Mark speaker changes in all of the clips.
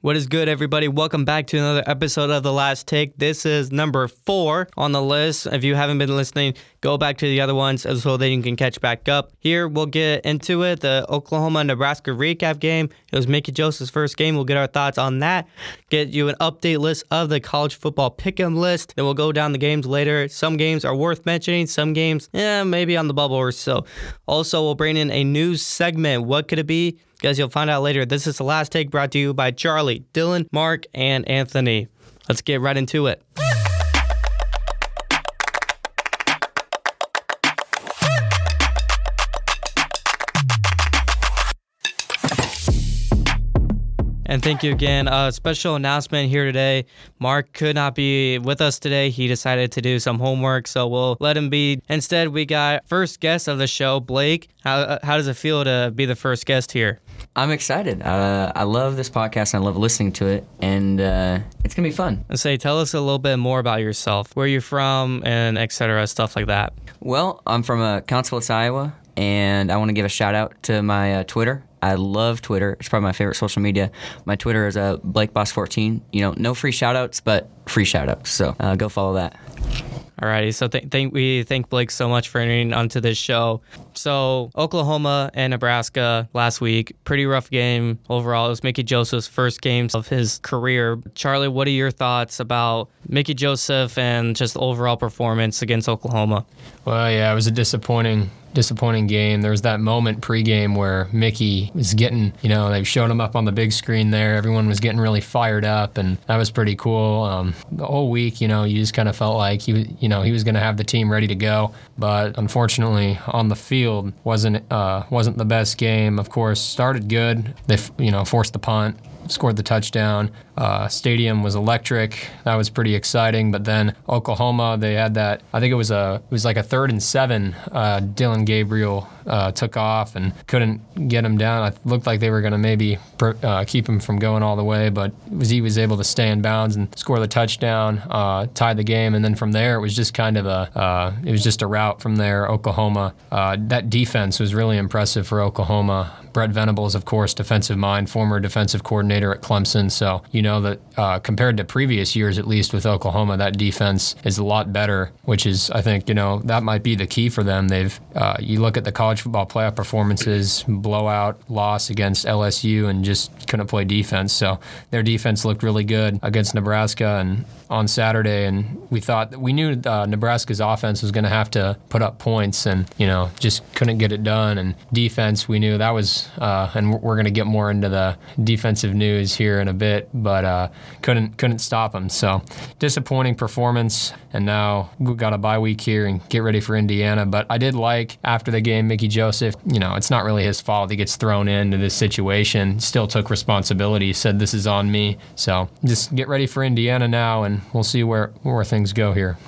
Speaker 1: What is good, everybody? Welcome back to another episode of The Last Take. This is number four on the list. If you haven't been listening, go back to the other ones so that you can catch back up. Here, we'll get into it. The Oklahoma Nebraska recap game. It was Mickey Joseph's first game. We'll get our thoughts on that. Get you an update list of the college football pick'em list. Then we'll go down the games later. Some games are worth mentioning, some games, yeah, maybe on the bubble or so. Also, we'll bring in a news segment. What could it be? Guys, you'll find out later. This is the last take brought to you by Charlie, Dylan, Mark, and Anthony. Let's get right into it. And thank you again. A special announcement here today. Mark could not be with us today. He decided to do some homework, so we'll let him be. Instead, we got first guest of the show, Blake. How, uh, how does it feel to be the first guest here?
Speaker 2: I'm excited. Uh, I love this podcast. And I love listening to it, and uh, it's gonna be fun.
Speaker 1: And say, tell us a little bit more about yourself, where you're from, and etc. Stuff like that.
Speaker 2: Well, I'm from uh, Council Iowa, and I want to give a shout out to my uh, Twitter I love Twitter. It's probably my favorite social media. My Twitter is uh, BlakeBoss14. You know, no free shout outs, but free shoutouts. So uh, go follow that.
Speaker 1: Alrighty, so th- thank we thank Blake so much for entering onto this show. So Oklahoma and Nebraska last week, pretty rough game overall. It was Mickey Joseph's first game of his career. Charlie, what are your thoughts about Mickey Joseph and just overall performance against Oklahoma?
Speaker 3: Well, yeah, it was a disappointing disappointing game. There was that moment pregame where Mickey was getting, you know, they showed him up on the big screen there. Everyone was getting really fired up, and that was pretty cool. Um, the whole week, you know, you just kind of felt like he, you know, he was going to have the team ready to go. But unfortunately, on the field wasn't uh, wasn't the best game. Of course, started good. They, you know, forced the punt scored the touchdown. Uh, stadium was electric. That was pretty exciting. But then Oklahoma, they had that. I think it was a it was like a third and seven. Uh, Dillon Gabriel uh, took off and couldn't get him down. It looked like they were going to maybe uh, keep him from going all the way, but was he was able to stay in bounds and score the touchdown, uh, tie the game, and then from there it was just kind of a uh, it was just a route from there. Oklahoma that defense was really impressive for Oklahoma. Brent Venables, of course, defensive mind, former defensive coordinator at Clemson. So you know that uh, compared to previous years, at least with Oklahoma, that defense is a lot better. Which is, I think, you know, that might be the key for them. They've uh, you look at the college football playoff performances, blowout loss against LSU, and just couldn't play defense. So their defense looked really good against Nebraska and on Saturday, and we thought we knew uh, Nebraska's offense was going to have to put up points, and you know just couldn't get it done. And defense, we knew that was uh, and we're going to get more into the defensive news here in a bit, but uh, couldn't couldn't stop them. So disappointing performance, and now we've got a bye week here and get ready for Indiana. But I did like after the game, Mickey Joseph. You know, it's not really his fault. He gets thrown into this situation. Still took responsibility. Said this is on me. So just get ready for Indiana now, and we'll see where where things go here.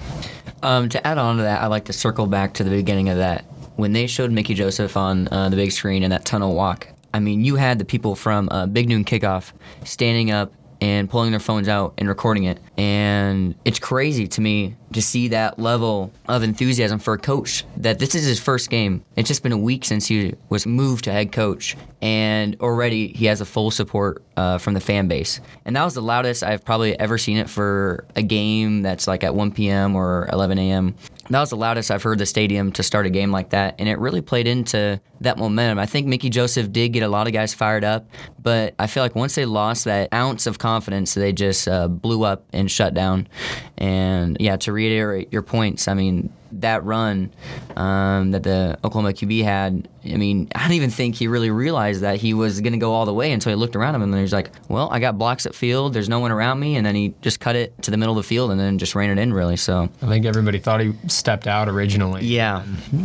Speaker 2: Um, to add on to that, I like to circle back to the beginning of that when they showed Mickey Joseph on uh, the big screen in that tunnel walk, I mean, you had the people from uh, Big Noon Kickoff standing up and pulling their phones out and recording it. And it's crazy to me to see that level of enthusiasm for a coach that this is his first game. It's just been a week since he was moved to head coach, and already he has a full support uh, from the fan base. And that was the loudest I've probably ever seen it for a game that's like at 1 p.m. or 11 a.m that was the loudest I've heard the stadium to start a game like that, and it really played into that momentum. I think Mickey Joseph did get a lot of guys fired up, but I feel like once they lost that ounce of confidence, they just uh, blew up and shut down. And yeah, to reiterate your points, I mean, that run um, that the Oklahoma QB had, I mean, I don't even think he really realized that he was going to go all the way until he looked around him and then he's like, well, I got blocks at field. There's no one around me. And then he just cut it to the middle of the field and then just ran it in, really. So
Speaker 3: I think everybody thought he stepped out originally.
Speaker 2: Yeah.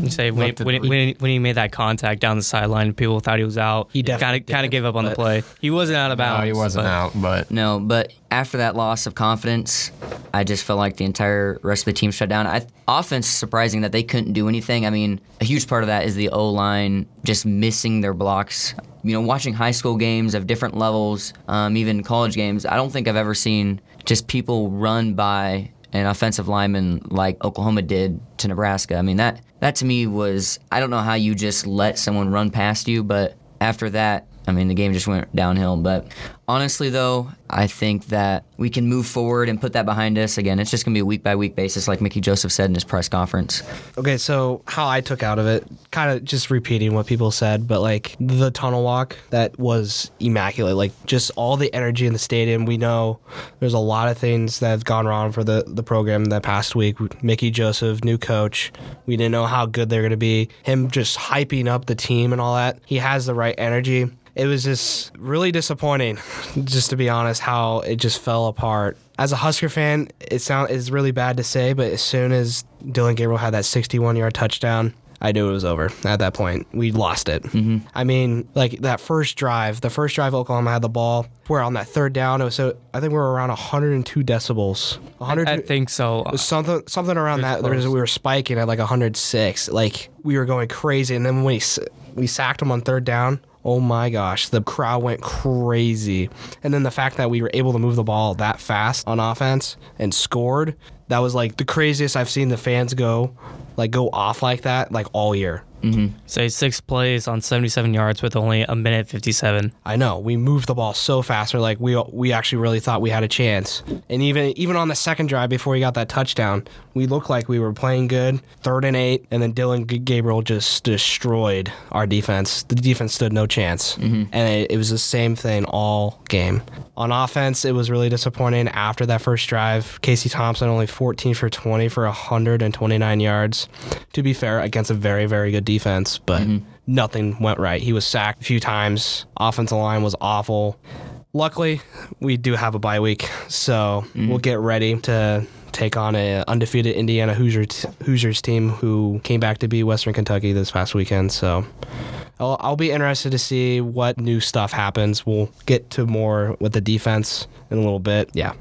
Speaker 1: say when, when, when, when, he made that contact down the sideline, people thought he was out. He kind of kind of gave up on the play. He wasn't out of bounds.
Speaker 3: No, he wasn't
Speaker 1: but.
Speaker 3: out, but
Speaker 2: no, but after that loss of confidence, I just felt like the entire rest of the team shut down. I, offense surprising that they couldn't do anything. I mean, a huge part of that is the O line just missing their blocks. You know, watching high school games of different levels, um, even college games, I don't think I've ever seen just people run by an offensive lineman like Oklahoma did to Nebraska. I mean, that that to me was I don't know how you just let someone run past you, but after that, I mean, the game just went downhill. But Honestly, though, I think that we can move forward and put that behind us. Again, it's just going to be a week by week basis, like Mickey Joseph said in his press conference.
Speaker 4: Okay, so how I took out of it, kind of just repeating what people said, but like the tunnel walk, that was immaculate. Like just all the energy in the stadium. We know there's a lot of things that have gone wrong for the, the program that past week. Mickey Joseph, new coach. We didn't know how good they're going to be. Him just hyping up the team and all that. He has the right energy it was just really disappointing, just to be honest, how it just fell apart. As a Husker fan, it sound it's really bad to say, but as soon as Dillon Gabriel had that 61 yard touchdown, I knew it was over at that point. We lost it. Mm-hmm. I mean, like that first drive, the first drive Oklahoma had the ball. We're on that third down. It was so I think we were around 102 decibels. 100.
Speaker 1: I think so.
Speaker 4: Something something around that. There was, we were spiking at like 106. Like we were going crazy, and then when we we sacked them on third down oh my gosh, the crowd went crazy. And then the fact that we were able to move the ball that fast on offense and scored, that was like the craziest I've seen the fans go, like go off like that, like all year.
Speaker 1: Mm-hmm. Say six plays on 77 yards with only a minute 57.
Speaker 4: I know we moved the ball so fast. We're like we we actually really thought we had a chance. And even even on the second drive before we got that touchdown, we looked like we were playing good. Third and eight, and then Dillon Gabriel just destroyed our defense. The defense stood no chance, mm-hmm. and it, it was the same thing all game. On offense, it was really disappointing after that first drive. Casey Thompson only 14 for 20 for 129 yards. To be fair, against a very very good defense defense, but mm-hmm. nothing went right. He was sacked a few times. Offensive line was awful. Luckily, we do have a bye week, so mm-hmm. we'll get ready to take on a undefeated Indiana Hoosiers Hoosiers team who came back to beat Western Kentucky this past weekend. So I'll, I'll, be interested to see what new stuff happens. We'll get to more with the defense in a little bit. Yeah.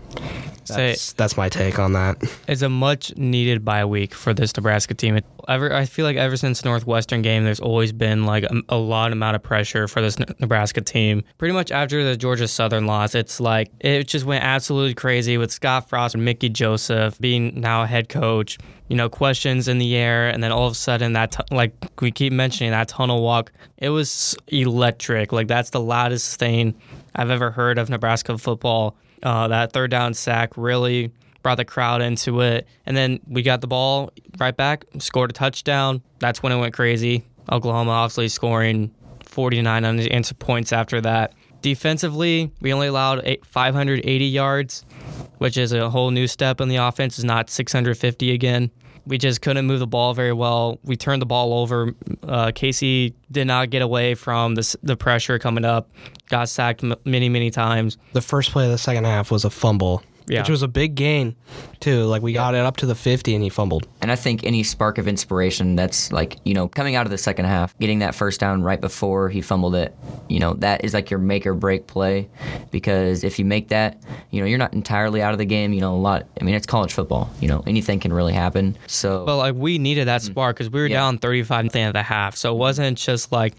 Speaker 4: That's, Say, that's my take on that.
Speaker 1: It's a much needed bye week for this Nebraska team. It, ever, I feel like ever since Northwestern game, there's always been like a, a lot amount of pressure for this Nebraska team. Pretty much after the Georgia Southern loss, it's like it just went absolutely crazy with Scott Frost and Mickey Joseph being now head coach. You know, questions in the air, and then all of a sudden, that t- like we keep mentioning that tunnel walk, it was electric. Like that's the loudest thing I've ever heard of Nebraska football uh, that third down sack really brought the crowd into it. And then we got the ball right back, scored a touchdown. That's when it went crazy. Oklahoma obviously scoring 49 unanswered points after that. Defensively, we only allowed 580 yards, which is a whole new step in the offense. Is not 650 again. We just couldn't move the ball very well. We turned the ball over. Uh, Casey did not get away from the, the pressure coming up. Got sacked m- many, many times.
Speaker 4: The first play of the second half was a fumble yeah. which was a big gain too. Like we yeah. got it up to the 50 and he fumbled.
Speaker 2: And I think any spark of inspiration that's like, you know, coming out of the second half, getting that first down right before he fumbled it, you know, that is like your make or break play because if you make that, you know, you're not entirely out of the game, you know, a lot I mean, it's college football, you know, anything can really happen. So
Speaker 1: Well, like we needed that mm. spark cuz we were yeah. down 35 at the end of the half. So it wasn't just like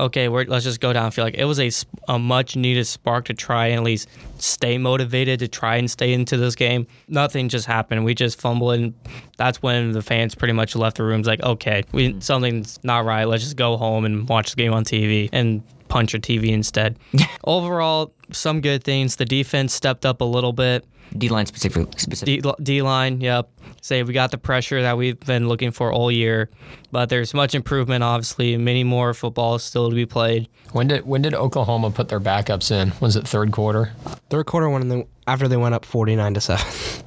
Speaker 1: okay, let's just go down and feel like it was a, a much needed spark to try and at least stay motivated to try and stay into this game. Nothing just happened. We just fumbled, and that's when the fans pretty much left the rooms like, okay, we mm-hmm. something's not right. Let's just go home and watch the game on TV and punch a TV instead. Overall, some good things. The defense stepped up a little bit.
Speaker 2: D line specifically.
Speaker 1: Specific. D line, yep. Say we got the pressure that we've been looking for all year, but there's much improvement. Obviously, many more football still to be played.
Speaker 3: When did when did Oklahoma put their backups in? Was it third quarter?
Speaker 4: Third quarter when the, after they went up forty nine to seven.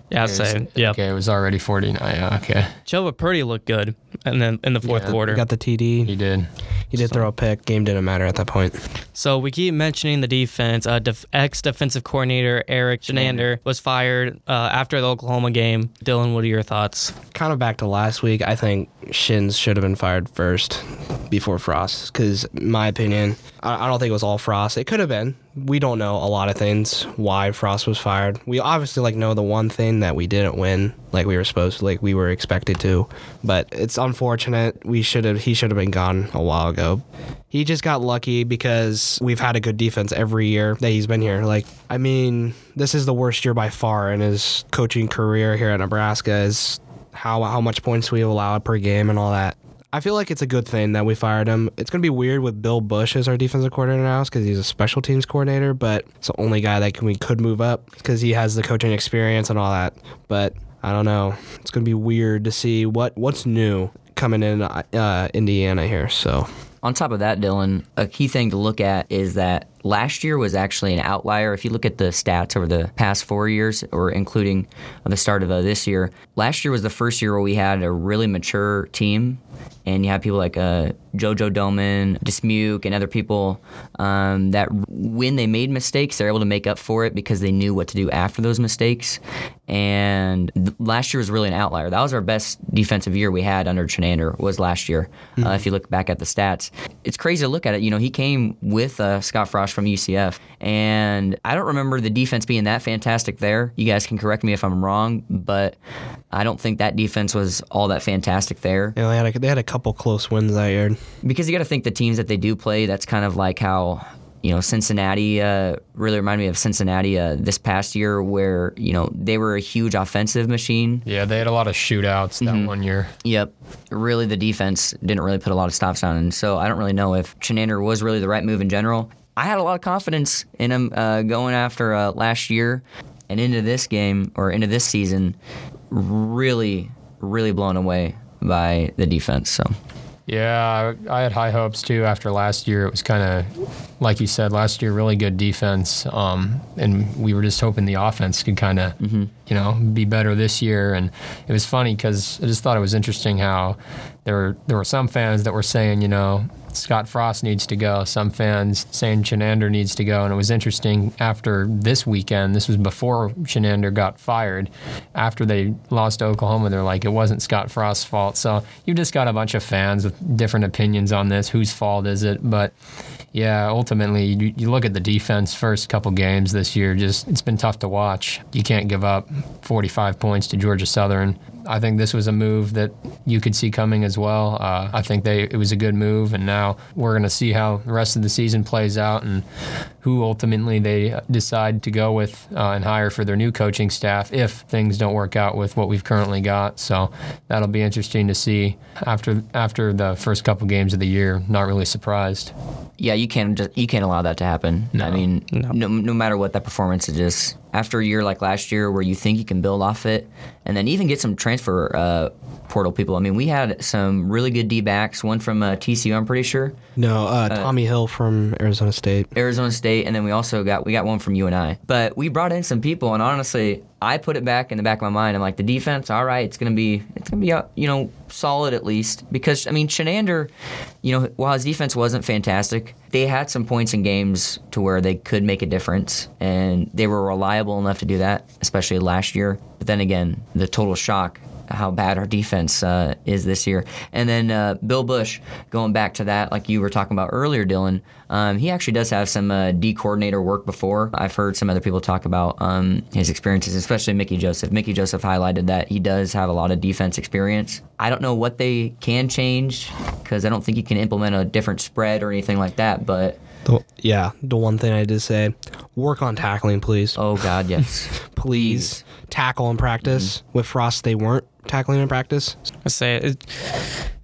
Speaker 1: Yeah, same. Yeah.
Speaker 3: Okay, it was already forty nine. Okay.
Speaker 1: Chubba Purdy looked good, and then in the fourth yeah, quarter,
Speaker 4: got the TD.
Speaker 3: He did.
Speaker 4: He did so. throw a pick. Game didn't matter at that point.
Speaker 1: So we keep mentioning the defense. Uh, def- ex defensive coordinator Erik Chinander was fired uh, after the Oklahoma game. Dylan, what are your thoughts?
Speaker 4: Kind of back to last week. I think Shins should have been fired first before Frost because, my opinion, I, I don't think it was all Frost. It could have been. We don't know a lot of things why Frost was fired. We obviously like know the one thing that we didn't win like we were supposed to, like we were expected to. But it's unfortunate. We should have. He should have been gone a while ago. He just got lucky because we've had a good defense every year that he's been here. Like I mean, this is the worst year by far in his coaching career here at Nebraska. Is how how much points we have allowed per game and all that. I feel like it's a good thing that we fired him. It's going to be weird with Bill Bush as our defensive coordinator now because he's a special teams coordinator, but it's the only guy that can, we could move up because he has the coaching experience and all that. But I don't know. It's going to be weird to see what what's new coming in uh, Indiana here. So
Speaker 2: On top of that, Dylan, a key thing to look at is that last year was actually an outlier. If you look at the stats over the past four years, or including the start of uh, this year, last year was the first year where we had a really mature team, and you have people like uh, JoJo Domann, Dismuke, and other people um, that when they made mistakes, they're able to make up for it because they knew what to do after those mistakes. And th- last year was really an outlier. That was our best defensive year we had under Chinander was last year. Uh, if you look back at the stats, it's crazy to look at it. You know, he came with uh, Scott Frost from UCF, and I don't remember the defense being that fantastic there. You guys can correct me if I'm wrong, but I don't think that defense was all that fantastic there.
Speaker 4: you know, they had a, they had a couple close wins that year.
Speaker 2: Because you got to think the teams that they do play, that's kind of like how you know Cincinnati uh, really reminded me of Cincinnati uh, this past year, where you know they were a huge offensive machine.
Speaker 3: Yeah, they had a lot of shootouts that one year.
Speaker 2: Yep, really the defense didn't really put a lot of stops down, and so I don't really know if Chinander was really the right move in general. I had a lot of confidence in him uh, going after uh, last year and into this game or into this season, really, really blown away by the defense. So.
Speaker 3: Yeah, I, had high hopes too after last year. It was kind of, like you said, last year really good defense, um, and we were just hoping the offense could kind of, you know, be better this year. And it was funny because I just thought it was interesting how there were there were some fans that were saying, you know, Scott Frost needs to go. Some fans saying Chinander needs to go. And it was interesting after this weekend, this was before Chinander got fired. After they lost to Oklahoma, they're like, it wasn't Scott Frost's fault. So you've just got a bunch of fans with different opinions on this. Whose fault is it? But yeah, ultimately, you, you look at the defense first couple games this year, just it's been tough to watch. You can't give up 45 points to Georgia Southern. I think this was a move that you could see coming as well. Uh, I think they it was a good move, and now we're going to see how the rest of the season plays out and who ultimately they decide to go with uh, and hire for their new coaching staff if things don't work out with what we've currently got. So that'll be interesting to see after after the first couple games of the year. Not really surprised.
Speaker 2: Yeah, you can't just you can't allow that to happen. I mean, no. no matter what that performance is, just after a year like last year where you think you can build off it, and then even get some transfer uh, portal people. I mean, we had some really good D backs. One from uh, TCU, I'm pretty sure,
Speaker 4: No, uh, Tommi Hill from Arizona State.
Speaker 2: Arizona State, and then we also got we got one from UNI. But we brought in some people, and honestly, I put it back in the back of my mind. I'm like, the defense, all right, it's gonna be it's gonna be uh, you know solid at least because I mean Chinander, you know, while his defense wasn't fantastic, they had some points in games to where they could make a difference, and they were reliable enough to do that, especially last year. But then again, the total shock how bad our defense uh, is this year. And then uh, Bill Bush, going back to that, like you were talking about earlier, Dylan, um, he actually does have some uh, D coordinator work before. I've heard some other people talk about um, his experiences, especially Mickey Joseph. Mickey Joseph highlighted that he does have a lot of defense experience. I don't know what they can change because I don't think you can implement a different spread or anything like that, but.
Speaker 4: The, yeah, the one thing I did say, work on tackling, please.
Speaker 2: Oh God, yes.
Speaker 4: please tackle in practice. With Frost, they weren't tackling in practice.
Speaker 1: I say it,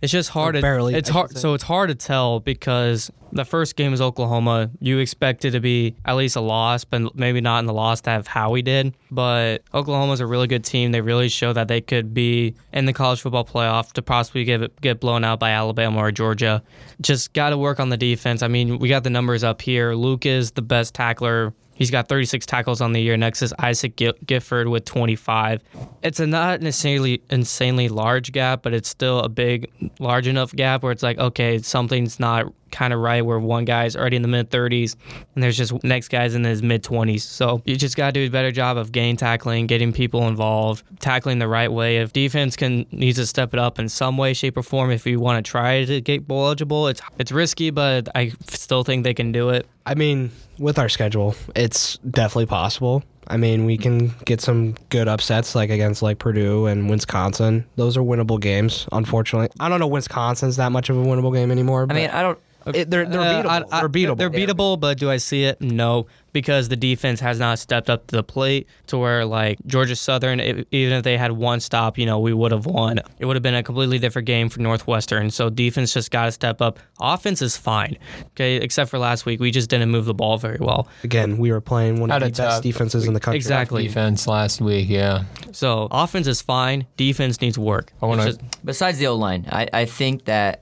Speaker 1: it's just hard.
Speaker 4: Or
Speaker 1: to,
Speaker 4: barely,
Speaker 1: It's
Speaker 4: I
Speaker 1: hard. So it's hard to tell because the first game is Oklahoma. You expect it to be at least a loss, but maybe not in the loss to have Howie did. But Oklahoma's a really good team. They really show that they could be in the college football playoff to possibly get get blown out by Alabama or Georgia. Just got to work on the defense. I mean, we got the numbers up here. Luke is the best tackler He's got 36 tackles on the year. Next is Isaac Gifford with 25. It's a not necessarily insanely large gap, but it's still a big, large enough gap where it's like, okay, something's not kind of right where one guy's already in the mid 30s and there's just next guy's in his mid 20s. So you just got to do a better job of game tackling, getting people involved, tackling the right way. If defense can needs to step it up in some way, shape, or form, if you want to try to get bowl eligible, it's it's risky, but I still think they can do it.
Speaker 4: I mean, with our schedule, it's definitely possible. I mean, we can get some good upsets like against like Purdue and Wisconsin. Those are winnable games. Unfortunately, I don't know Wisconsin's that much of a winnable game anymore.
Speaker 2: I
Speaker 4: But
Speaker 2: mean, I don't.
Speaker 4: It- they're they're
Speaker 1: Uh,
Speaker 4: beatable.
Speaker 1: I- I-
Speaker 4: they're beatable.
Speaker 1: They're beatable, but do I see it? No, because the defense has not stepped up to the plate to where like Georgia Southern, if, even if they had one stop, you know, we would have won. It would have been a completely different game for Northwestern. So defense just got to step up. Offense is fine, okay, except for last week. We just didn't move the ball very well.
Speaker 4: Again, we were playing one of
Speaker 3: Had
Speaker 4: the best
Speaker 3: tough-
Speaker 4: defenses in the country.
Speaker 1: Exactly.
Speaker 3: Defense last week, yeah.
Speaker 1: So offense is fine. Defense needs work.
Speaker 3: I wanna-
Speaker 2: Besides the O line, I, I think that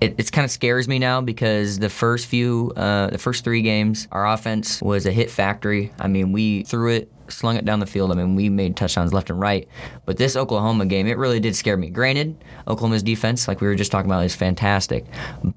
Speaker 2: it kind of scares me now because the first few, uh, the first three games, our offense was a hit factory. I mean, we threw it, slung it down the field. I mean, we made touchdowns left and right. But this Oklahoma game, it really did scare me. Granted, Oklahoma's defense, like we were just talking about, is fantastic.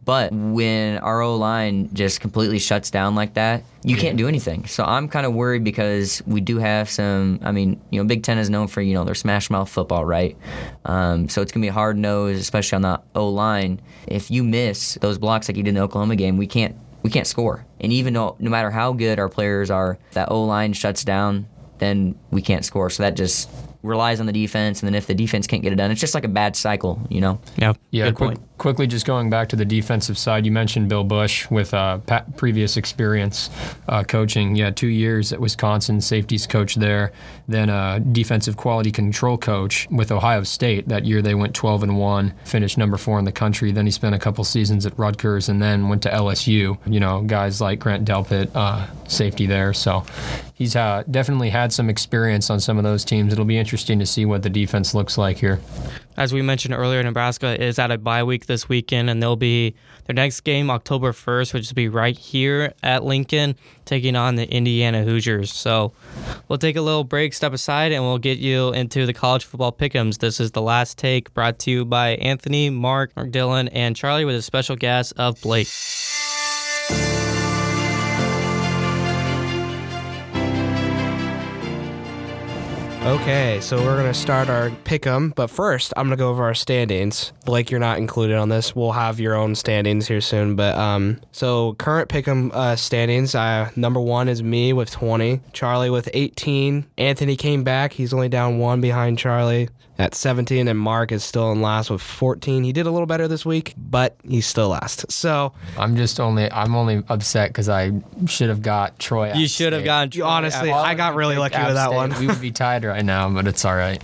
Speaker 2: But when our O line just completely shuts down like that, you can't do anything. So I'm kind of worried because we do have some. I mean, you know, Big Ten is known for you know their smash mouth football, right? Um, so it's gonna be hard nose, especially on the O line. If you miss those blocks like you did in the Oklahoma game, we can't we can't score. And even though no matter how good our players are, that O line shuts down, then we can't score. So that just relies on the defense, and then if the defense can't get it done, it's just like a bad cycle, you know.
Speaker 1: yeah,
Speaker 3: Yeah,
Speaker 1: good
Speaker 3: quick,
Speaker 1: point.
Speaker 3: quickly just going back to the defensive side, you mentioned Bill Bush with uh, pa- previous experience uh, coaching. Yeah, two years at Wisconsin, safeties coach there, then uh, defensive quality control coach with Ohio State. That year they went 12 and one, finished number four in the country. Then he spent a couple seasons at Rutgers and then went to LSU. You know, guys like Grant Delpit, uh, safety there. So he's uh, definitely had some experience on some of those teams. It'll be interesting to see what the defense looks like here.
Speaker 1: As we mentioned earlier, Nebraska is at a bye week this weekend, and they'll be their next game October 1st, which will be right here at Lincoln, taking on the Indiana Hoosiers. So we'll take a little break, step aside, and we'll get you into the college football pick'ems. This is the last take brought to you by Anthony, Mark, Dylan, and Charlie with a special guest of Blake.
Speaker 4: Okay, so we're gonna start our pick 'em, but first I'm gonna go over our standings. Blake, you're not included on this. We'll have your own standings here soon, but um, so current pick 'em uh, standings. Uh, number one is me with 20, Charlie with 18. Anthony came back. He's only down one behind Charlie at 17, and Mark is still in last with 14. He did a little better this week, but he's still last. So
Speaker 3: I'm just only I'm only upset because I should have got Troy.
Speaker 1: You should have gotten.
Speaker 4: you honestly, I got really lucky with that one.
Speaker 3: We would be tied right now, but it's all right.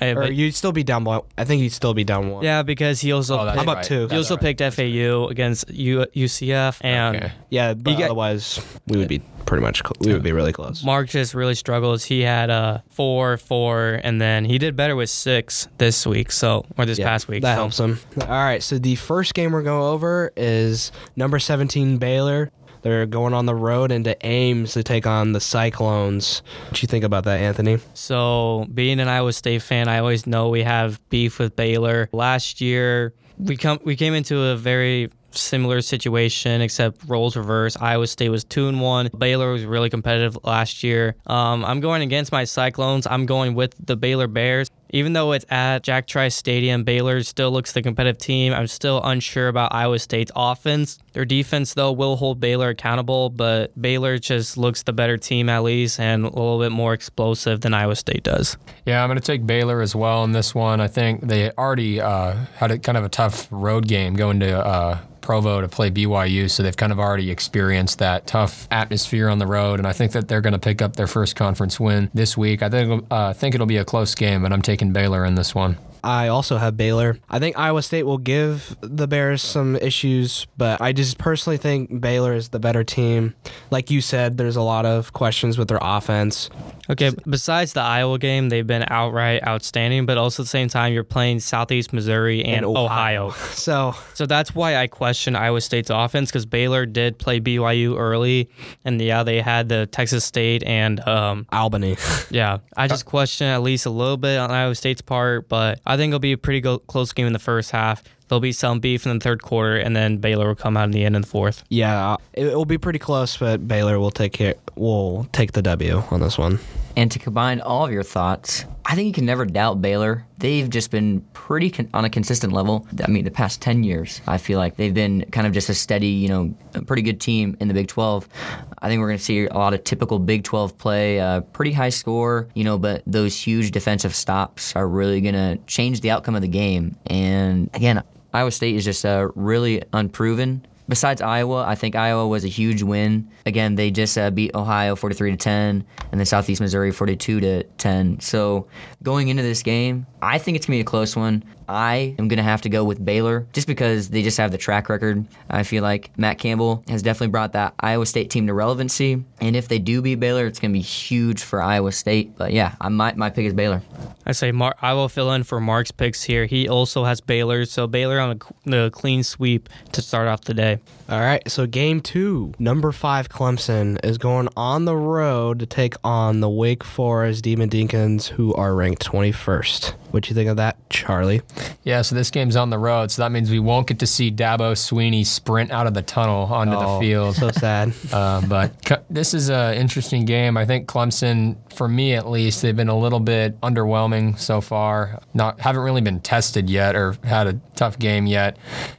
Speaker 1: Hey,
Speaker 4: Or
Speaker 1: but-
Speaker 4: you'd still be down one. I think you'd still be down one.
Speaker 1: yeah, because he also
Speaker 3: Oh, that's
Speaker 4: How
Speaker 1: picked,
Speaker 4: about
Speaker 3: right.
Speaker 4: two?
Speaker 1: he
Speaker 3: That's
Speaker 1: also
Speaker 3: all right.
Speaker 1: picked FAU against U, UCF, and
Speaker 3: Okay.
Speaker 4: Yeah, but
Speaker 1: got-
Speaker 4: otherwise we would be pretty much cl- we would be really close.
Speaker 1: Mark just really struggles. He had a four, four, and then he did better with six this week. So or this
Speaker 4: Yeah,
Speaker 1: past week.
Speaker 4: That
Speaker 1: so.
Speaker 4: helps him. All right, so the first game we're going over is number 17 Baylor. They're going on the road into Ames to take on the Cyclones. What you think about that, Anthony?
Speaker 1: So being an Iowa State fan, I always know we have beef with Baylor. Last year, we come we came into a very similar situation except roles reverse. Iowa State was two and one. Baylor was really competitive last year. Um, I'm going against my Cyclones. I'm going with the Baylor Bears. Even though it's at Jack Trice Stadium, Baylor still looks the competitive team. I'm still unsure about Iowa State's offense. Their defense, though, will hold Baylor accountable, but Baylor just looks the better team at least and a little bit more explosive than Iowa State does.
Speaker 3: Yeah, I'm going to take Baylor as well in this one. I think they already uh, had a kind of a tough road game going to uh, Provo to play BYU, so they've kind of already experienced that tough atmosphere on the road, and I think that they're going to pick up their first conference win this week. I think uh, think it'll be a close game, but I'm taking Baylor in this one.
Speaker 4: I also have Baylor. I think Iowa State will give the Bears some issues, but I just personally think Baylor is the better team. Like you said, there's a lot of questions with their offense.
Speaker 1: Okay, besides the Iowa game, they've been outright outstanding, but also at the same time, you're playing Southeast Missouri and,
Speaker 4: And Ohio.
Speaker 1: Ohio.
Speaker 4: So
Speaker 1: So that's why I question Iowa State's offense because Baylor did play BYU early, and yeah, they had the Texas State and um,
Speaker 4: Albany.
Speaker 1: yeah, I just question at least a little bit on Iowa State's part, but I think it'll be a pretty go- close game in the first half. There'll be some beef in the third quarter, and then Baylor will come out in the end in the fourth.
Speaker 4: yeah, it, it will be pretty close, but Baylor will take care. Will take the W on this one.
Speaker 2: And to combine all of your thoughts, I think you can never doubt Baylor. They've just been pretty con- on a consistent level. I mean, the past 10 years, I feel like they've been kind of just a steady, you know, a pretty good team in the Big 12. I think we're going to see a lot of typical Big 12 play, uh, pretty high score, you know, but those huge defensive stops are really going to change the outcome of the game. And again, Iowa State is just uh, really unproven. besides Iowa, I think Iowa was a huge win. Again, they just uh, beat Ohio 43 to 10, and then Southeast Missouri 42 to 10. So going into this game, I think it's gonna be a close one. I am gonna have to go with Baylor just because they just have the track record. I feel like Matt Campbell has definitely brought that Iowa State team to relevancy, and if they do beat Baylor, it's gonna be huge for Iowa State. But yeah, I my my pick is Baylor.
Speaker 1: I say Mar- I will fill in for Mark's picks here. He also has Baylor, so Baylor on the, the clean sweep to start off the day.
Speaker 4: All right, so game two, number five Clemson is going on the road to take on the Wake Forest Demon Deacons, who are ranked 21st. What do you think of that, Charlie?
Speaker 3: Yeah, so this game's on the road, so that means we won't get to see Dabo Swinney sprint out of the tunnel onto the
Speaker 4: Oh,
Speaker 3: field.
Speaker 4: So sad.
Speaker 3: Uh, but this is an interesting game. I think Clemson, for me at least, they've been a little bit underwhelming so far. Not haven't really been tested yet or had a tough game yet.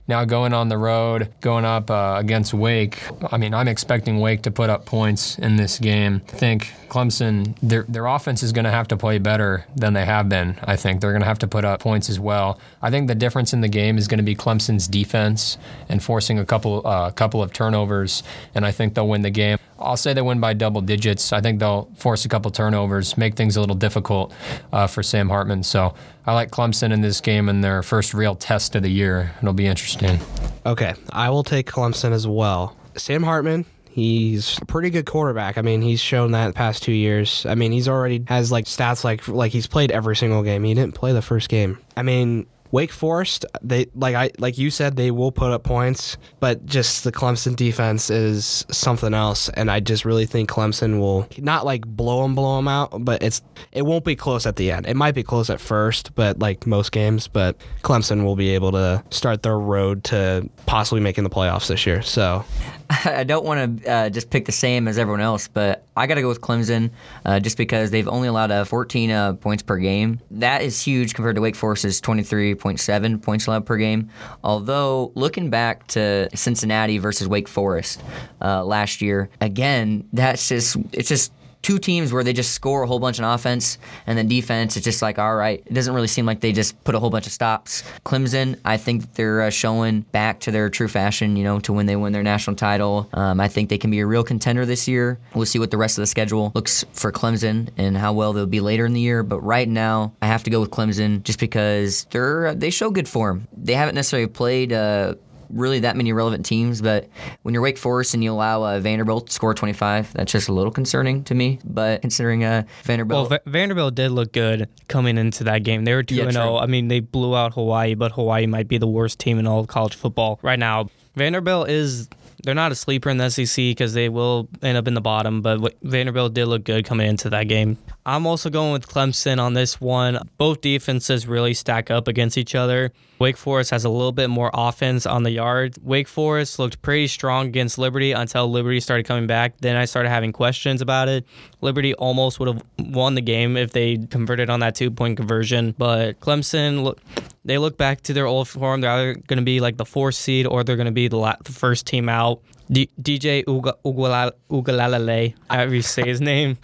Speaker 3: Now going on the road, going up uh, against Wake. I mean, I'm expecting Wake to put up points in this game. I think Clemson, their their offense is going to have to play better than they have been. I think they're going to have to put up points as well. I think the difference in the game is going to be Clemson's defense and forcing a couple uh, couple of turnovers, and I think they'll win the game. I'll say they win by double digits. I think they'll force a couple turnovers, make things a little difficult uh, for Sam Hartman. So I like Clemson in this game in their first real test of the year. It'll be interesting.
Speaker 4: Okay, I will take Clemson as well. Sam Hartman, he's a pretty good quarterback. I mean, he's shown that past two years. I mean, he's already has like stats like like he's played every single game. He didn't play the first game. I mean, Wake Forest, they like I like you said they will put up points, but just the Clemson defense is something else, and I just really think Clemson will not like blow them, blow them out, but it's it won't be close at the end. It might be close at first, but like most games, but Clemson will be able to start their road to possibly making the playoffs this year. So
Speaker 2: I don't want to uh, just pick the same as everyone else, but I got to go with Clemson uh, just because they've only allowed uh, 14 uh, points per game. That is huge compared to Wake Forest's 23.7 points allowed per game. Although, looking back to Cincinnati versus Wake Forest uh, last year, again, that's just, it's just two teams where they just score a whole bunch on offense and then defense it's just like all right it doesn't really seem like they just put a whole bunch of stops. Clemson i think they're uh, showing back to their true fashion you know to when they win their national title. Um, i think they can be a real contender this year. We'll see what the rest of the schedule looks for clemson and how well they'll be later in the year. But right now i have to go with clemson just because they're they show good form. They haven't necessarily played uh, really that many relevant teams, but when you're Wake Forest and you allow uh, Vanderbilt to score 25, that's just a little concerning to me. But considering uh,
Speaker 1: Well,
Speaker 2: Vanderbilt,
Speaker 1: Vanderbilt did look good coming into that game. They were 2
Speaker 2: Yeah,
Speaker 1: and 0. I mean, they blew out Hawaii, but Hawaii might be the worst team in all of college football right now. Vanderbilt is they're not a sleeper in the SEC because they will end up in the bottom, but Vanderbilt did look good coming into that game. I'm also going with Clemson on this one. Both defenses really stack up against each other. Wake Forest has a little bit more offense on the yard. Wake Forest looked pretty strong against Liberty until Liberty started coming back. Then I started having questions about it. Liberty almost would have won the game if they converted on that two point conversion, but Clemson they look back to their old form. They're either going to be like the fourth seed or they're going to be the, la- the first team out. D- DJ Uga- Ugalal- Ugalalale, however you say his name,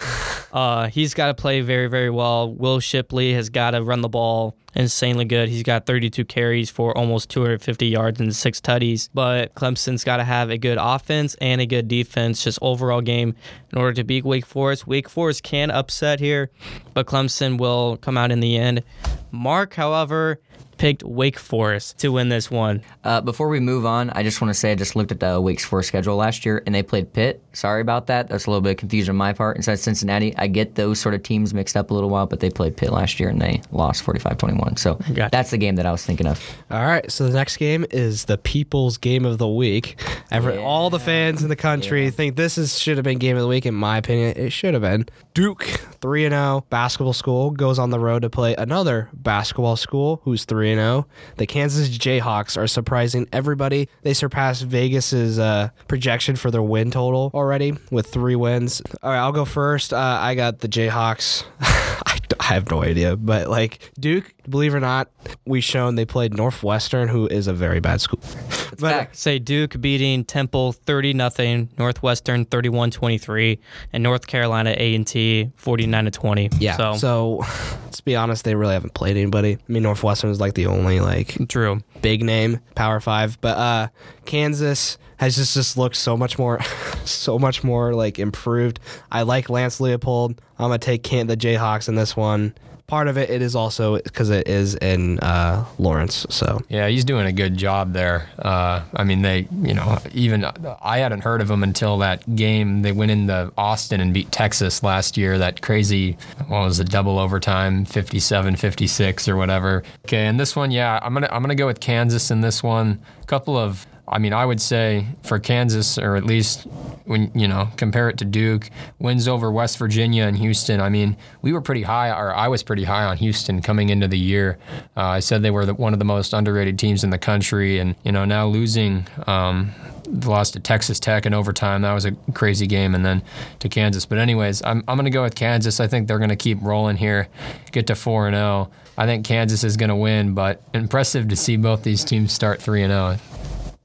Speaker 1: uh, he's got to play very, very well. Will Shipley has got to run the ball insanely good. He's got 32 carries for almost 250 yards and six tutties. But Clemson's got to have a good offense and a good defense, just overall game, in order to beat Wake Forest. Wake Forest can upset here, but Clemson will come out in the end. Mark, however, picked Wake Forest to win this one.
Speaker 2: uh, before we move on, I just want to say I just looked at the Wake Forest schedule last year and they played Pitt. Sorry about that. That's a little bit of confusion on my part. Instead of Cincinnati, I get those sort of teams mixed up a little while, but they played Pitt last year and they lost 45 21. So
Speaker 1: Gotcha.
Speaker 2: that's the game that I was thinking of.
Speaker 4: All right, so the next game is the People's Game of the Week. Every, all the fans in the country think this is should have been Game of the Week. In my opinion, it should have been. Duke, three and zero basketball school, goes on the road to play another basketball school who's three and zero. The Kansas Jayhawks are surprising everybody. They surpassed Vegas's uh, projection for their win total already with three wins. All right, I'll go first. Uh, I got the Jayhawks. I, I have no idea, but like Duke, believe it or not, we shown they played Northwestern, who is a very bad school. but
Speaker 2: back.
Speaker 1: Say Duke beating Temple 30 nothing, Northwestern 31-23, and North Carolina A&T 49 to 20.
Speaker 4: yeah,
Speaker 1: So,
Speaker 4: so, let's be honest, they really haven't played anybody. I mean, Northwestern is like the only like
Speaker 1: true.
Speaker 4: big name Power Five, but uh, Kansas has just just looked so much more, so much more like improved. I like Lance Leipold. I'm gonna take Can- the Jayhawks in this one. Part of it, it is also because it is in uh, Lawrence. So
Speaker 3: Yeah, he's doing a good job there. Uh, I mean, they, you know, even I hadn't heard of him until that game. They went into Austin and beat Texas last year. That crazy, what was it, double overtime, 57 56 or whatever. Okay, and this one, yeah, I'm to I'm gonna go with Kansas in this one. A couple of I mean, I would say for Kansas, or at least when you know compare it to Duke, wins over West Virginia and Houston. I mean, we were pretty high, or I was pretty high on Houston coming into the year. Uh, I said they were the, one of the most underrated teams in the country, and you know now losing. Um, the lost to Texas Tech in overtime. That was a crazy game, and then to Kansas. But anyways, I'm I'm gonna go with Kansas. I think they're gonna keep rolling here, get to four and zero. I think Kansas is gonna win, but impressive to see both these teams start three and zero.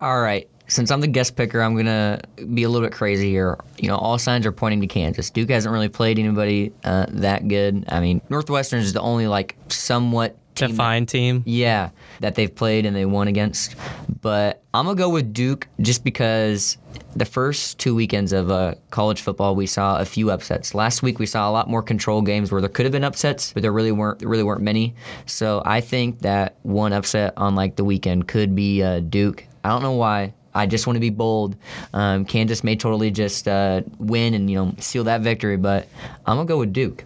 Speaker 2: All right. Since I'm the guest picker, I'm gonna be a little bit crazy here. You know, all signs are pointing to Kansas. Duke hasn't really played anybody uh, that good. I mean, Northwestern is the only like somewhat team that-
Speaker 1: Defined team.
Speaker 2: yeah, that they've played and they won against. But I'm gonna go with Duke just because the first two weekends of uh, college football we saw a few upsets. Last week we saw a lot more control games where there could have been upsets, but there really weren't. There really weren't many. So I think that one upset on like the weekend could be uh, Duke. I don't know why. I just want to be bold. Um, Kansas may totally just uh, win and you know seal that victory, but I'm gonna go with Duke.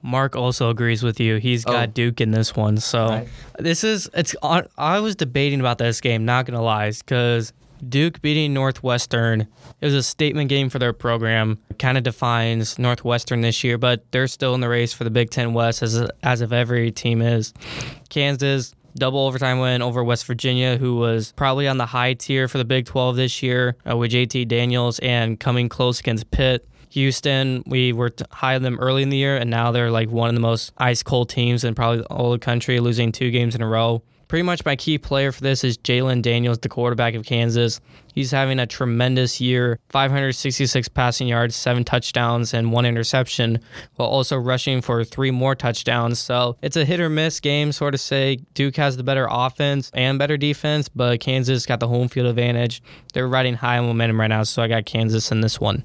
Speaker 1: Mark also agrees with you. He's got
Speaker 2: Oh.
Speaker 1: Duke in this one. So
Speaker 2: Right.
Speaker 1: this is it's. I was debating about this game. Not gonna lie, because Duke beating Northwestern it was a statement game for their program. Kind of defines Northwestern this year, but they're still in the race for the Big Ten West as as of every team is. Kansas double overtime win over West Virginia, who was probably on the high tier for the Big 12 this year uh, with JT Daniels and coming close against Pitt. Houston, we were high on them early in the year, and now they're like one of the most ice cold teams in probably all the country, losing two games in a row. Pretty much my key player for this is Jalon Daniels, the quarterback of Kansas. He's having a tremendous year 566 passing yards, seven touchdowns, and one interception, while also rushing for three more touchdowns. So it's a hit or miss game, sort of say. Duke has the better offense and better defense, but Kansas got the home field advantage. They're riding high on momentum right now, so I got Kansas in this one.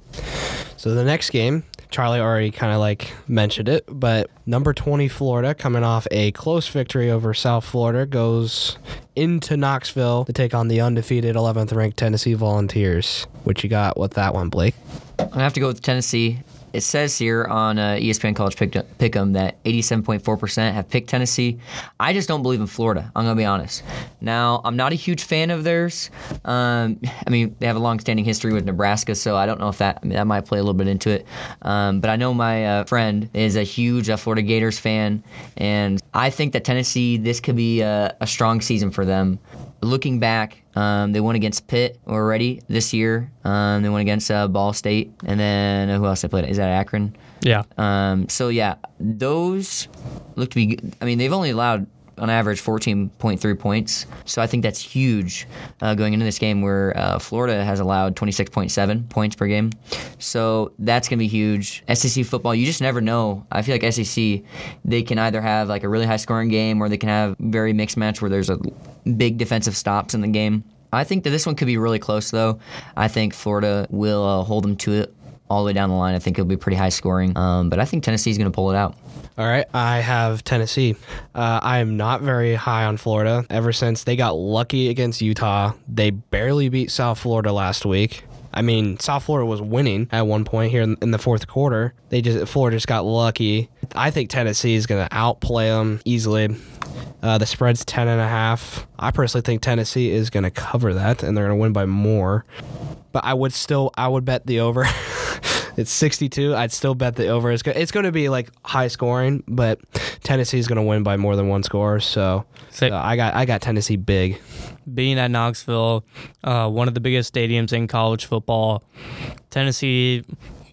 Speaker 4: So the next game, Charlie already kind of like mentioned it, but number 20 Florida coming off a close victory over South Florida goes into Knoxville to take on the undefeated 11th ranked Tennessee Volunteers. What you got with that one, Blake?
Speaker 2: Gonna have to go with Tennessee. It says here on uh, ESPN College Pick- Pick'em that 87.4% have picked Tennessee. I just don't believe in Florida. I'm gonna be honest. Now, I'm not a huge fan of theirs. Um, I mean, they have a long-standing history with Nebraska, so I don't know if that I mean, that might play a little bit into it. Um, but I know my uh, friend is a huge uh, Florida Gators fan, and I think that Tennessee this could be a, a strong season for them. Looking back, um, they won against Pitt already this year. Um, they won against uh, Ball State, and then uh, who else they played? Is that Akron?
Speaker 1: Yeah.
Speaker 2: Um, so yeah, those look to be. good. I mean, they've only allowed on average 14.3 points. So I think that's huge uh, going into this game where uh, Florida has allowed 26.7 points per game. So that's going to be huge. SEC football, you just never know. I feel like SEC, they can either have like a really high scoring game or they can have very mixed match where there's a big defensive stops in the game. I think that this one could be really close though. I think Florida will uh, hold them to it all the way down the line. I think it'll be pretty high scoring. Um, but I think Tennessee's going to pull it out.
Speaker 4: All right, I have Tennessee. Uh, I am not very high on Florida. Ever since they got lucky against Utah, they barely beat South Florida last week. I mean, South Florida was winning at one point here in, the fourth quarter. They just Florida just got lucky. I think Tennessee is going to outplay them easily. Uh, the spread's ten and a half. I personally think Tennessee is going to cover that, and they're going to win by more. But I would still, I would bet the over. it's 62. I'd still bet the over. It's go- it's going to be like high scoring, but Tennessee is going to win by more than one score. So,
Speaker 1: So-
Speaker 4: so I got I got Tennessee big.
Speaker 1: being at Knoxville, uh, one of the biggest stadiums in college football. Tennessee,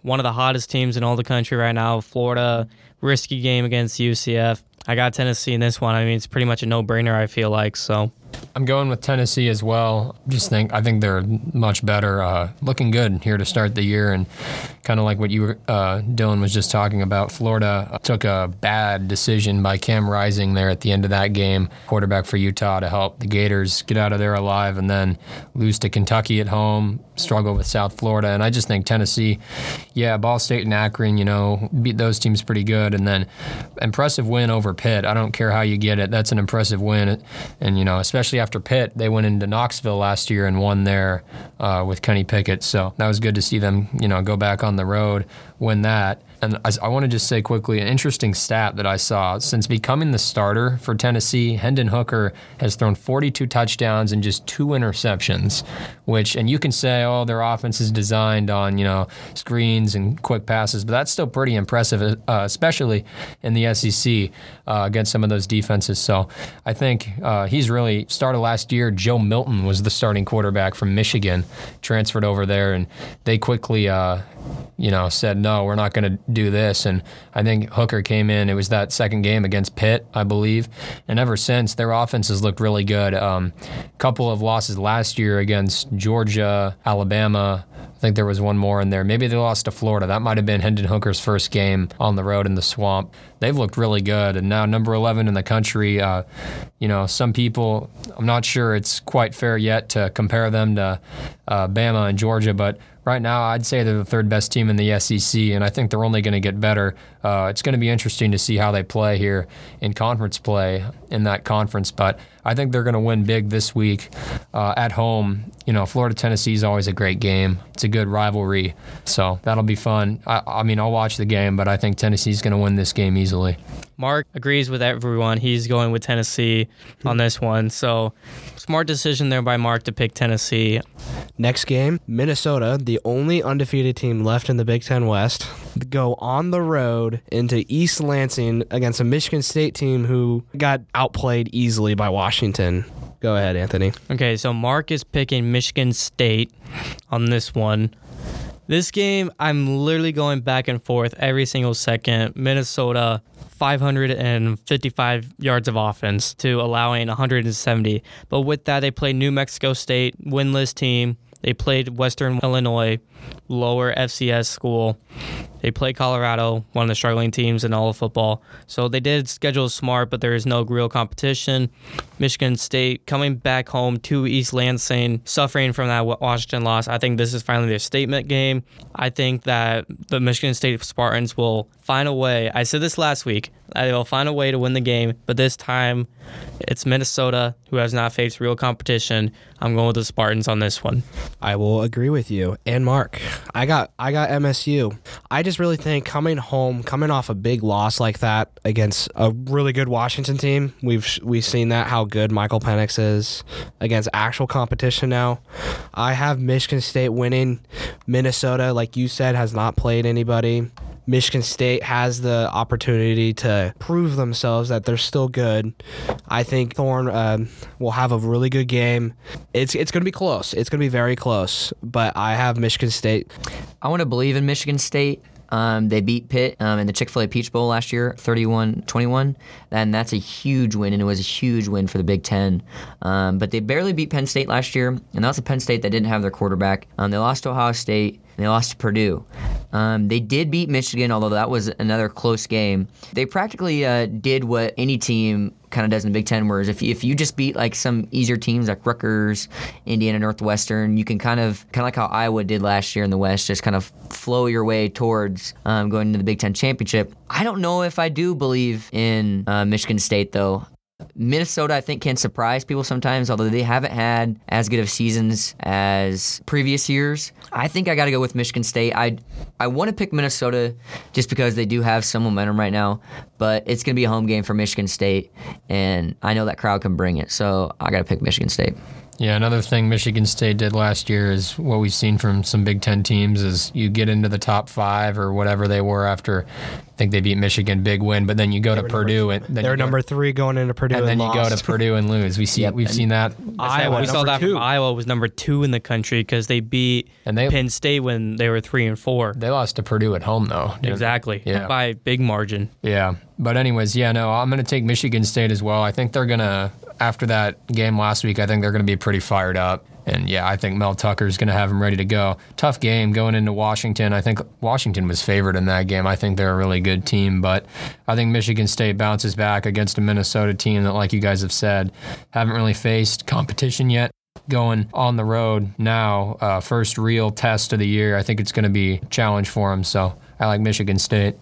Speaker 1: one of the hottest teams in all the country right now. Florida, risky game against UCF. I got Tennessee in this one. I mean, it's pretty much a no brainer, I feel like. So
Speaker 3: I'm going with Tennessee as well. Just think I think they're much better, uh, looking good here to start the year, and kind of like what you, uh, Dylan, was just talking about. Florida took a bad decision by Cam Rising there at the end of that game, quarterback for Utah, to help the Gators get out of there alive, and then lose to Kentucky at home, struggle with South Florida, and I just think Tennessee, yeah, Ball State and Akron, you know, beat those teams pretty good, and then impressive win over Pitt. I don't care how you get it, that's an impressive win, and you know, especially after Pitt, they went into Knoxville last year and won there uh, with Kenny Pickett. So that was good to see them, you know, go back on the road, win that. And I, I want to just say quickly an interesting stat that I saw. Since becoming the starter for Tennessee, Hendon Hooker has thrown 42 touchdowns and just two interceptions, which, and you can say, oh, their offense is designed on, you know, screens and quick passes, but that's still pretty impressive, uh, especially in the SEC uh, against some of those defenses. So I think uh, he's really started last year. Joe Milton was the starting quarterback from Michigan, transferred over there, and they quickly, uh, you know, said, no, we're not going to do this. And I think Hooker came in. It was that second game against Pitt, I believe. And ever since, their offense has looked really good. A um, couple of losses last year against Georgia, Alabama. I think there was one more in there. Maybe they lost to Florida. That might have been Hendon Hooker's first game on the road in the swamp. They've looked really good. And now, number 11 in the country, uh, you know, some people, I'm not sure it's quite fair yet to compare them to uh, Bama and Georgia, but right now, I'd say they're the third best team in the SEC, and I think they're only going to get better. Uh, it's going to be interesting to see how they play here in conference play in that conference, but I think they're going to win big this week uh, at home. You know, Florida Tennessee is always a great game. It's a good rivalry, so that'll be fun. I, I mean, I'll watch the game, but I think Tennessee's going to win this game easily.
Speaker 1: Mark agrees with everyone. He's going with Tennessee on this one. So, smart decision there by Mark to pick Tennessee.
Speaker 4: Next game, Minnesota, the only undefeated team left in the Big Ten West, go on the road into East Lansing against a Michigan State team who got outplayed easily by Washington. Go ahead, Anthony.
Speaker 1: Okay, so Mark is picking Michigan State on this one. This game, I'm literally going back and forth every single second. Minnesota 555 yards of offense to allowing 170. But with that, they played New Mexico State, winless team. They played Western Illinois, lower FCS school. They play Colorado, one of the struggling teams in all of football. So they did schedule smart, but there is no real competition. Michigan State coming back home to East Lansing, suffering from that Washington loss. I think this is finally their statement game. I think that the Michigan State Spartans will find a way. I said this last week. They will find a way to win the game, but this time it's Minnesota who has not faced real competition. I'm going with the Spartans on this one.
Speaker 4: I will agree with you. And Mark, I got I got MSU. I just really think coming home, coming off a big loss like that against a really good Washington team, we've we've seen that how good Michael Penix is against actual competition now. I have Michigan State winning. Minnesota, like you said, has not played anybody. Michigan State has the opportunity to prove themselves that they're still good. I think Thorne uh, will have a really good game. It's it's going to be close. It's going to be very close. But I have Michigan State.
Speaker 2: I want to believe in Michigan State. Um, they beat Pitt um, in the Chick fil A Peach Bowl last year, 31 21. And that's a huge win, and it was a huge win for the Big Ten. Um, but they barely beat Penn State last year, and that was a Penn State that didn't have their quarterback. Um, they lost to Ohio State. They lost to Purdue. Um, they did beat Michigan, although that was another close game. They practically uh, did what any team kind of does in the Big Ten, whereas if you, if you just beat like some easier teams like Rutgers, Indiana Northwestern, you can kind of kind of like how Iowa did last year in the West, just kind of flow your way towards um, going into the Big Ten championship. I don't know if I do believe in uh, Michigan State though. Minnesota, I think, can surprise people sometimes, although they haven't had as good of seasons as previous years. I think I got to go with Michigan State. I I want to pick Minnesota just because they do have some momentum right now, but it's going to be a home game for Michigan State, and I know that crowd can bring it, so I got to pick Michigan State.
Speaker 3: Yeah, another thing Michigan State did last year is what we've seen from some Big Ten teams is you get into the top five or whatever they were after. I think they beat Michigan, big win, but then you go they to Purdue
Speaker 4: number,
Speaker 3: and then
Speaker 4: they're
Speaker 3: go,
Speaker 4: number three going into Purdue,
Speaker 3: and,
Speaker 4: and
Speaker 3: then you go to Purdue and lose. We see,
Speaker 2: yep.
Speaker 3: we've
Speaker 2: and
Speaker 3: seen that.
Speaker 4: Iowa,
Speaker 1: we saw that
Speaker 4: two.
Speaker 1: from Iowa was number two in the country because they beat
Speaker 3: and they,
Speaker 1: Penn State when they were three and four.
Speaker 3: They lost to Purdue at home though.
Speaker 1: Exactly.
Speaker 3: Yeah.
Speaker 1: By big margin.
Speaker 3: Yeah. But anyways, yeah, no, I'm going to take Michigan State as well. I think they're going to after that game last week, I think they're going to be pretty fired up. And yeah, I think Mel Tucker is going to have them ready to go. Tough game going into Washington. I think Washington was favored in that game. I think they're a really good team, but I think Michigan State bounces back against a Minnesota team that, like you guys have said, haven't really faced competition yet. Going on the road now, uh, first real test of the year. I think it's going to be a challenge for them. So I like Michigan State.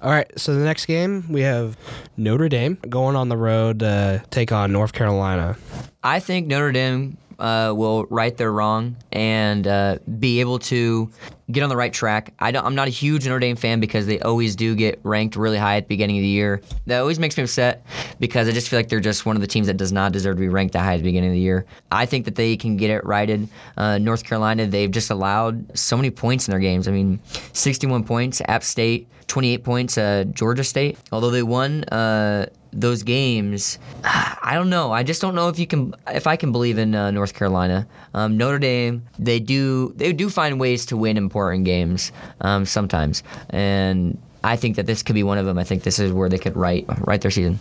Speaker 4: All right, so the next game we have Notre Dame going on the road to take on North Carolina.
Speaker 2: I think Notre Dame uh, will right their wrong and uh, be able to get on the right track. I I'm not a huge Notre Dame fan because they always do get ranked really high at the beginning of the year. That always makes me upset because I just feel like they're just one of the teams that does not deserve to be ranked that high at the beginning of the year. I think that they can get it righted. Uh, North Carolina, they've just allowed so many points in their games. I mean, 61 points, App State, 28 points, uh, Georgia State. Although they won uh, those games, I don't know. I just don't know if you can, if I can believe in uh, North Carolina. Um, Notre Dame, they do, they do find ways to win important games um, sometimes, and I think that this could be one of them. I think this is where they could write write their season.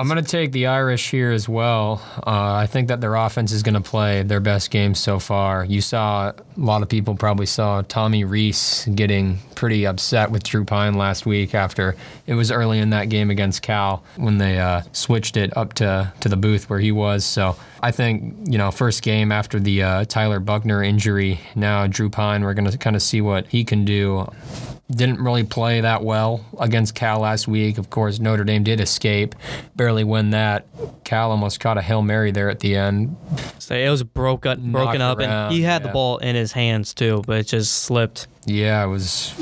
Speaker 3: I'm going to take the Irish here as well. Uh, I think that their offense is going to play their best game so far. You saw a lot of people probably saw Tommy Rees getting pretty upset with Drew Pyne last week after it was early in that game against Cal when they uh, switched it up to to the booth where he was. So I think you know first game after the uh, Tyler Buchner injury. Now Drew Pyne, we're going to kind of see what he can do didn't really play that well against Cal last week. Of course, Notre Dame did escape, barely win that. Cal almost caught a hail mary there at the end.
Speaker 1: So it was broke up, broken up, and he had the ball in his hands too, but it just slipped.
Speaker 3: Yeah, it was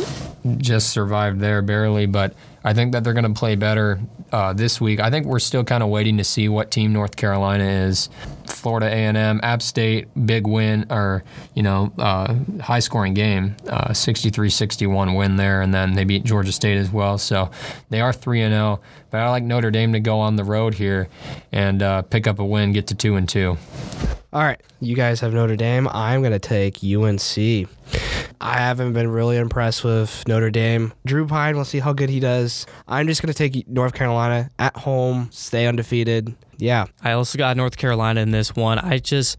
Speaker 3: just survived there barely, but I think that they're going to play better uh, this week. I think we're still kind of waiting to see what team North Carolina is. Florida A&M, App State, big win or you know uh, high scoring game, uh, 63-61 win there, and then they beat Georgia State as well. So they are three and zero. But I like Notre Dame to go on the road here and uh, pick up a win, get to two and two.
Speaker 4: All right, you guys have Notre Dame. I'm going to take UNC. I haven't been really impressed with Notre Dame. Drew Pyne, we'll see how good he does. I'm just going to take North Carolina at home, stay undefeated. Yeah.
Speaker 1: I also got North Carolina in this one. I just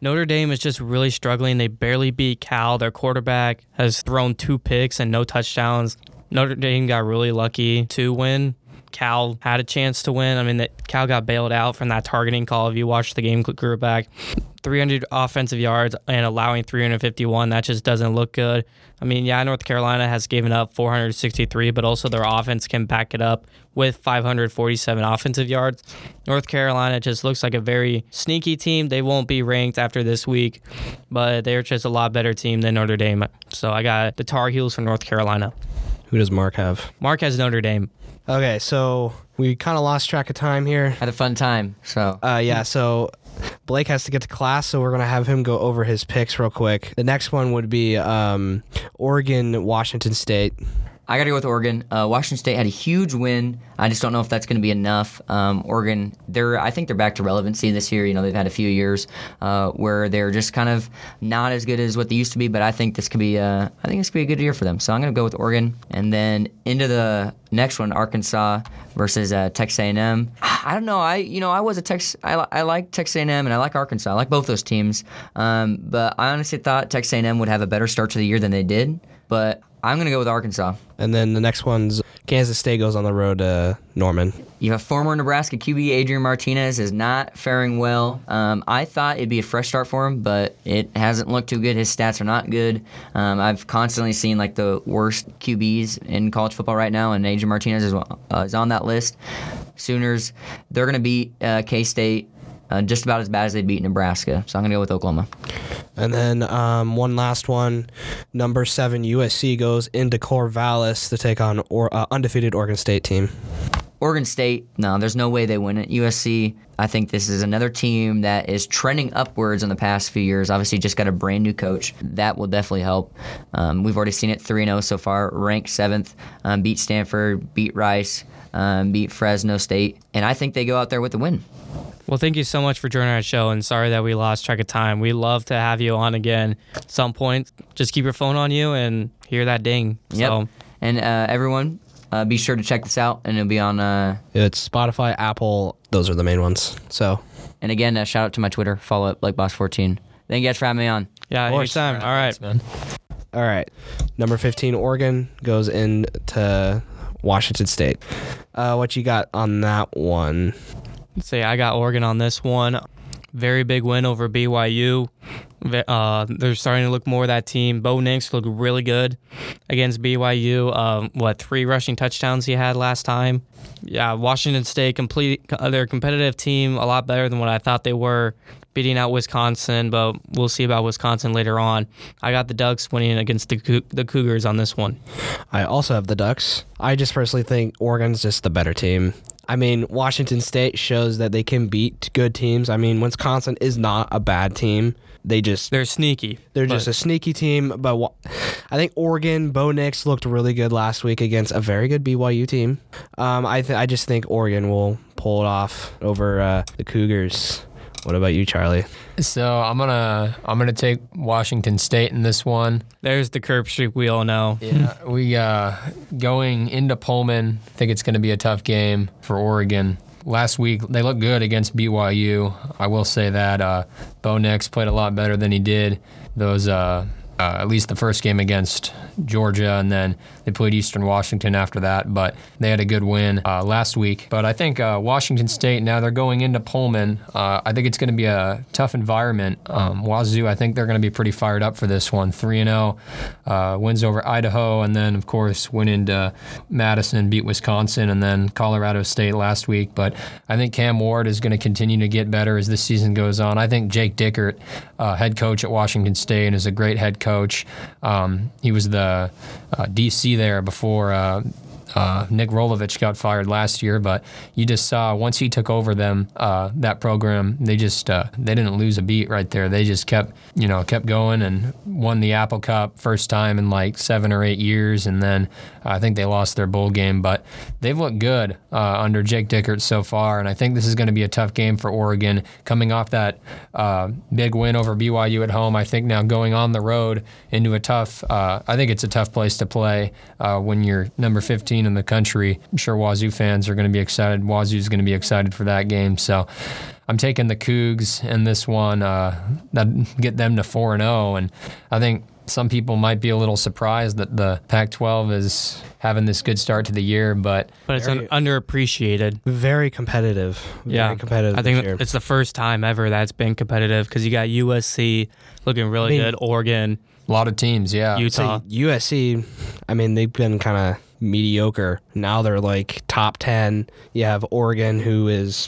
Speaker 1: Notre Dame is just really struggling. They barely beat Cal. Their quarterback has thrown two picks and no touchdowns. Notre Dame got really lucky to win. Cal had a chance to win. I mean, that Cal got bailed out from that targeting call. If you watch the game, group back, 300 offensive yards and allowing 351. That just doesn't look good. I mean, yeah, North Carolina has given up 463, but also their offense can back it up with 547 offensive yards. North Carolina just looks like a very sneaky team. They won't be ranked after this week, but they're just a lot better team than Notre Dame. So I got the Tar Heels from North Carolina.
Speaker 4: Who does Mark have?
Speaker 1: Mark has Notre Dame.
Speaker 4: Okay, so we kind of lost track of time here.
Speaker 2: Had a fun time. So
Speaker 4: Uh, yeah, so Blake has to get to class, so we're gonna have him go over his picks real quick. The next one would be um, Oregon, Washington State.
Speaker 2: I got to go with Oregon. Uh, Washington State had a huge win. I just don't know if that's going to be enough. Um, Oregon, they're I think they're back to relevancy this year. You know, they've had a few years uh, where they're just kind of not as good as what they used to be. But I think this could be uh, I think this could be a good year for them. So I'm going to go with Oregon, and then into the next one, Arkansas versus uh, Texas A&M. I don't know. I you know I was a Texas. I, I like Texas A&M and I like Arkansas. I like both those teams. Um, but I honestly thought Texas A&M would have a better start to the year than they did. But I'm going to go with Arkansas.
Speaker 4: And then the next one's Kansas State goes on the road to Norman.
Speaker 2: You have former Nebraska QB Adrian Martinez is not faring well. Um, I thought it'd be a fresh start for him, but it hasn't looked too good. His stats are not good. Um, I've constantly seen like the worst QBs in college football right now, and Adrian Martinez is, uh, is on that list. Sooners, they're going to beat uh, K State. Uh, just about as bad as they beat Nebraska. So I'm going to go with Oklahoma.
Speaker 4: And then um, one last one, number seven USC goes into Corvallis to take on or uh, undefeated Oregon State team.
Speaker 2: Oregon State, no, there's no way they win it. USC, I think this is another team that is trending upwards in the past few years. Obviously, just got a brand new coach. That will definitely help. Um, we've already seen it 3 0 so far, ranked seventh, um, beat Stanford, beat Rice, um, beat Fresno State, and I think they go out there with the win.
Speaker 1: Well, thank you so much for joining our show, and sorry that we lost track of time. We love to have you on again at some point. Just keep your phone on you and hear that ding.
Speaker 2: Yep.
Speaker 1: So,
Speaker 2: And uh, everyone, uh, be sure to check this out, and it'll be on. Uh,
Speaker 4: It's Spotify, Apple. Those are the main ones. So
Speaker 2: and again, uh, shout out to my Twitter. Follow up like Boss14. Thank you guys for having me on.
Speaker 1: Yeah,
Speaker 4: course.
Speaker 1: anytime. All right.
Speaker 3: Thanks, man.
Speaker 4: All right. Number 15, Oregon goes into Washington State. Uh, what you got on that one?
Speaker 1: Say I got Oregon on this one. Very big win over BYU. Uh, they're starting to look more that team. Bo Nix looked really good against BYU. Um, what three rushing touchdowns he had last time? Yeah, Washington State complete. uh, They're a competitive team, a lot better than what I thought they were. Beating out Wisconsin, but we'll see about Wisconsin later on. I got the Ducks winning against the the Cougars on this one.
Speaker 4: I also have the Ducks. I just personally think Oregon's just the better team. I mean, Washington State shows that they can beat good teams. I mean, Wisconsin is not a bad team. They just
Speaker 1: They're sneaky.
Speaker 4: they're just a sneaky team. But I think Oregon, Bo Nix looked really good last week against a very good BYU team. Um, I th- I just think Oregon will pull it off over uh, the Cougars. What about you, Charlie?
Speaker 3: So I'm gonna I'm gonna take Washington State in this one.
Speaker 1: There's the curb streak we all know.
Speaker 3: Yeah, we uh, going into Pullman. I think it's going to be a tough game for Oregon. Last week they looked good against BYU. I will say that uh, Bo Nix played a lot better than he did those. Uh, uh, at least the first game against Georgia, and then they played Eastern Washington after that. But they had a good win uh, last week. But I think uh, Washington State now they're going into Pullman. Uh, I think it's going to be a tough environment. Um, Wazoo, I think they're going to be pretty fired up for this one. Three and zero, uh, wins over Idaho, and then of course went into Madison, beat Wisconsin, and then Colorado State last week. But I think Cam Ward is going to continue to get better as this season goes on. I think Jake Dickert, uh, head coach at Washington State, is a great head coach. Um, he was the DC there before. Uh, uh, Nick Rolovich got fired last year, but you just saw once he took over them uh, that program, they just uh, they didn't lose a beat right there. They just kept you know kept going and won the Apple Cup first time in like seven or eight years, and then I think they lost their bowl game, but they've looked good uh, under Jake Dickert so far, and I think this is going to be a tough game for Oregon coming off that uh, big win over BYU at home. I think now going on the road into a tough, uh, I think it's a tough place to play uh, when you're number 15 in the country. I'm sure Wazoo fans are going to be excited. Wazoo's going to be excited for that game, so. I'm taking the Cougs in this one. Uh, that get them to four and zero, and I think some people might be a little surprised that the Pac-12 is having this good start to the year, but
Speaker 1: But it's
Speaker 4: Very-
Speaker 1: un- underappreciated.
Speaker 4: Very competitive. Very
Speaker 1: Yeah,
Speaker 4: competitive.
Speaker 1: I
Speaker 4: this
Speaker 1: think
Speaker 4: year.
Speaker 1: it's the first time ever that's been competitive because you got USC looking really
Speaker 4: I mean-
Speaker 1: good, Oregon,
Speaker 3: a lot of teams, yeah.
Speaker 1: Utah.
Speaker 4: So USC, I mean, they've been kind of mediocre. Now they're like top 10. You have Oregon, who is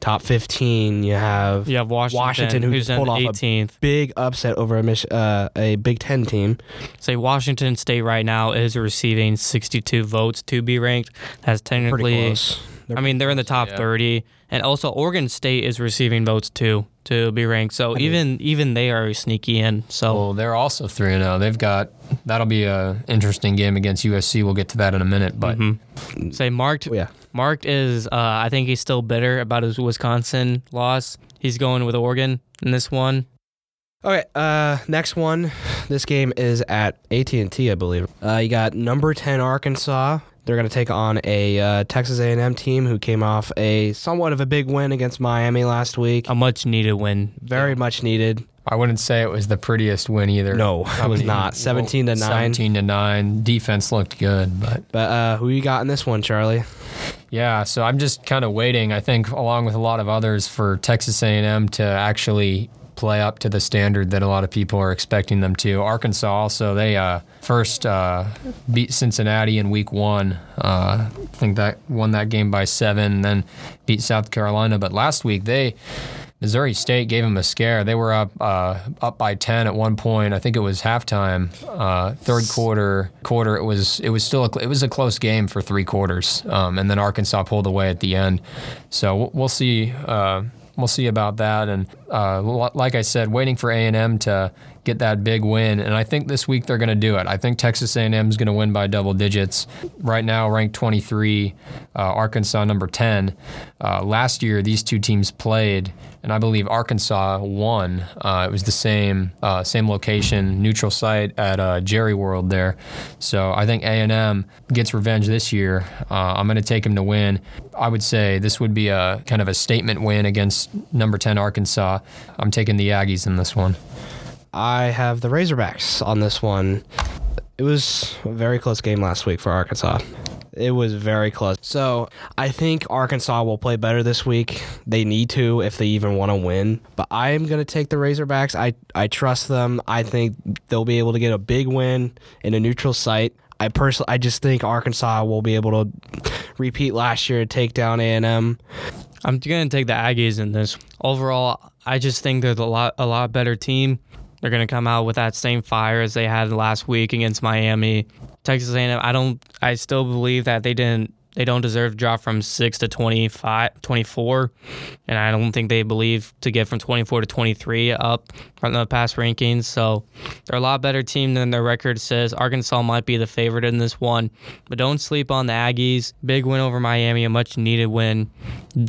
Speaker 4: top 15. You have
Speaker 1: you have Washington,
Speaker 4: Washington, who
Speaker 1: who's
Speaker 4: just pulled off a big upset over a, uh, a Big Ten team.
Speaker 1: Say Washington State right now is receiving 62 votes to be ranked. That's
Speaker 4: Pretty
Speaker 1: technically,
Speaker 4: close.
Speaker 1: I mean, they're in the top
Speaker 3: yeah.
Speaker 1: 30, and also Oregon State is receiving votes too to be ranked. So even even they are sneaky in. So
Speaker 3: Well, they're also three and zero. They've got that'll be a interesting game against USC. We'll get to that in a minute, but
Speaker 1: Mm-hmm. say marked.
Speaker 4: Oh, yeah.
Speaker 1: Marked is. Uh, I think he's still bitter about his Wisconsin loss. He's going with Oregon in this one.
Speaker 4: Okay, uh, next one. This game is at AT&T, I believe. Uh, you got number 10 Arkansas. They're going to take on a uh, Texas A&M team who came off a somewhat of a big win against Miami last week.
Speaker 1: A much needed win.
Speaker 4: Very much needed.
Speaker 3: I wouldn't say it was the prettiest win either.
Speaker 4: No,
Speaker 3: I
Speaker 4: it was not. 17 to 9.
Speaker 3: Seventeen to nine. Defense looked good, but
Speaker 4: But uh, who you got in this one, Charlie?
Speaker 3: Yeah, so I'm just kind of waiting. I think, along with a lot of others, for Texas A&M to actually play up to the standard that a lot of people are expecting them to. Arkansas also they uh, first uh, beat Cincinnati in Week One. Uh, I think that won that game by seven, then beat South Carolina. But last week they Missouri State gave them a scare. They were up uh, up by ten at one point. I think it was halftime. Uh, third quarter, quarter it was it was still a, it was a close game for three quarters, um, and then Arkansas pulled away at the end. So we'll- we'll see. Uh, we'll see about that. And uh, like I said, waiting for A and M to get that big win. And I think this week they're going to do it. I think Texas A&M is going to win by double digits. Right now, ranked 23, uh, Arkansas number 10. Uh, last year, these two teams played, and I believe Arkansas won. Uh, it was the same uh, same location, neutral site at uh, Jerry World there. So I think A&M gets revenge this year. Uh, I'm going to take them to win. I would say this would be a kind of a statement win against number 10 Arkansas. I'm taking the Aggies in this one.
Speaker 4: I have the Razorbacks on this one. It was a very close game last week for Arkansas. It was very close. So I think Arkansas will play better this week. They need to if they even want to win. But I am going to take the Razorbacks. I, I trust them. I think they'll be able to get a big win in a neutral site. I personally, I just think Arkansas will be able to repeat last year, take down A and M.
Speaker 1: I'm gonna take the Aggies in this. Overall, I just think they're a lot a lot better team. They're gonna come out with that same fire as they had last week against Miami. Texas A&M, I don't. I still believe that they didn't. They don't deserve to drop from six to 25, 24, and I don't think they believe to get from 24 to 23 up from the past rankings. So they're a lot better team than their record says. Arkansas might be the favorite in this one, but don't sleep on the Aggies. Big win over Miami, a much needed win.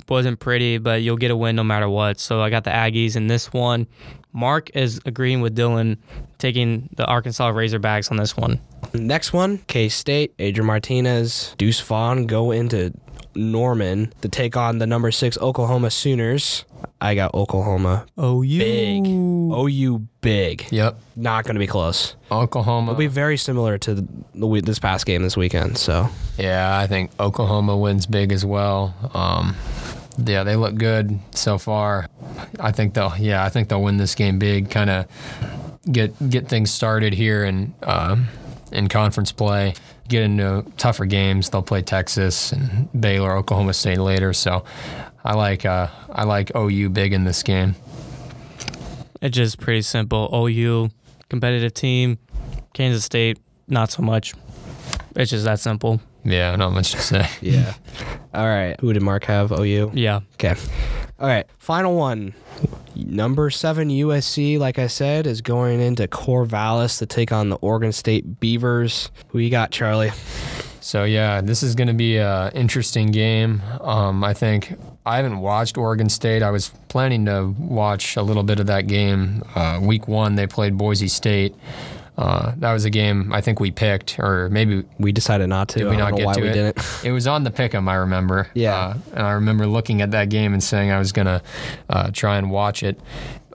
Speaker 1: Wasn't pretty, but you'll get a win no matter what. So I got the Aggies in this one. Mark is agreeing with Dylan, taking the Arkansas Razorbacks on this one.
Speaker 4: Next one, K State, Adrian Martinez, Deuce Vaughn go into Norman to take on the number six Oklahoma Sooners. I got Oklahoma
Speaker 1: Oh, you
Speaker 4: big. OU big.
Speaker 3: Yep.
Speaker 4: Not going to be close.
Speaker 3: Oklahoma.
Speaker 4: It'll be very similar to the, the this past game this weekend. So
Speaker 3: Yeah, I think Oklahoma wins big as well. Um, yeah, they look good so far. I think they'll. Yeah, I think they'll win this game big. Kind of get get things started here in uh, in conference play. Get into tougher games. They'll play Texas and Baylor, Oklahoma State later. So, I like uh, I like OU big in this game.
Speaker 1: It's just pretty simple. OU, competitive team. Kansas State, not so much. It's just that simple.
Speaker 3: Yeah, not much to say.
Speaker 4: yeah. All right. Who did Mark have? OU.
Speaker 1: Yeah.
Speaker 4: Okay. All right. Final one. Number seven USC, like I said, is going into Corvallis to take on the Oregon State Beavers. Who you got, Charlie?
Speaker 3: So yeah, this is going to be an interesting game. Um, I think I haven't watched Oregon State. I was planning to watch a little bit of that game. Uh, week one, they played Boise State. Uh, that was a game I think we picked, or maybe
Speaker 4: We decided not to.
Speaker 3: did we
Speaker 4: I don't
Speaker 3: get to
Speaker 4: we
Speaker 3: it?
Speaker 4: didn't.
Speaker 3: It was on the pick'em, I remember.
Speaker 4: Yeah.
Speaker 3: Uh, and I remember looking at that game and saying I was gonna uh, try and watch it.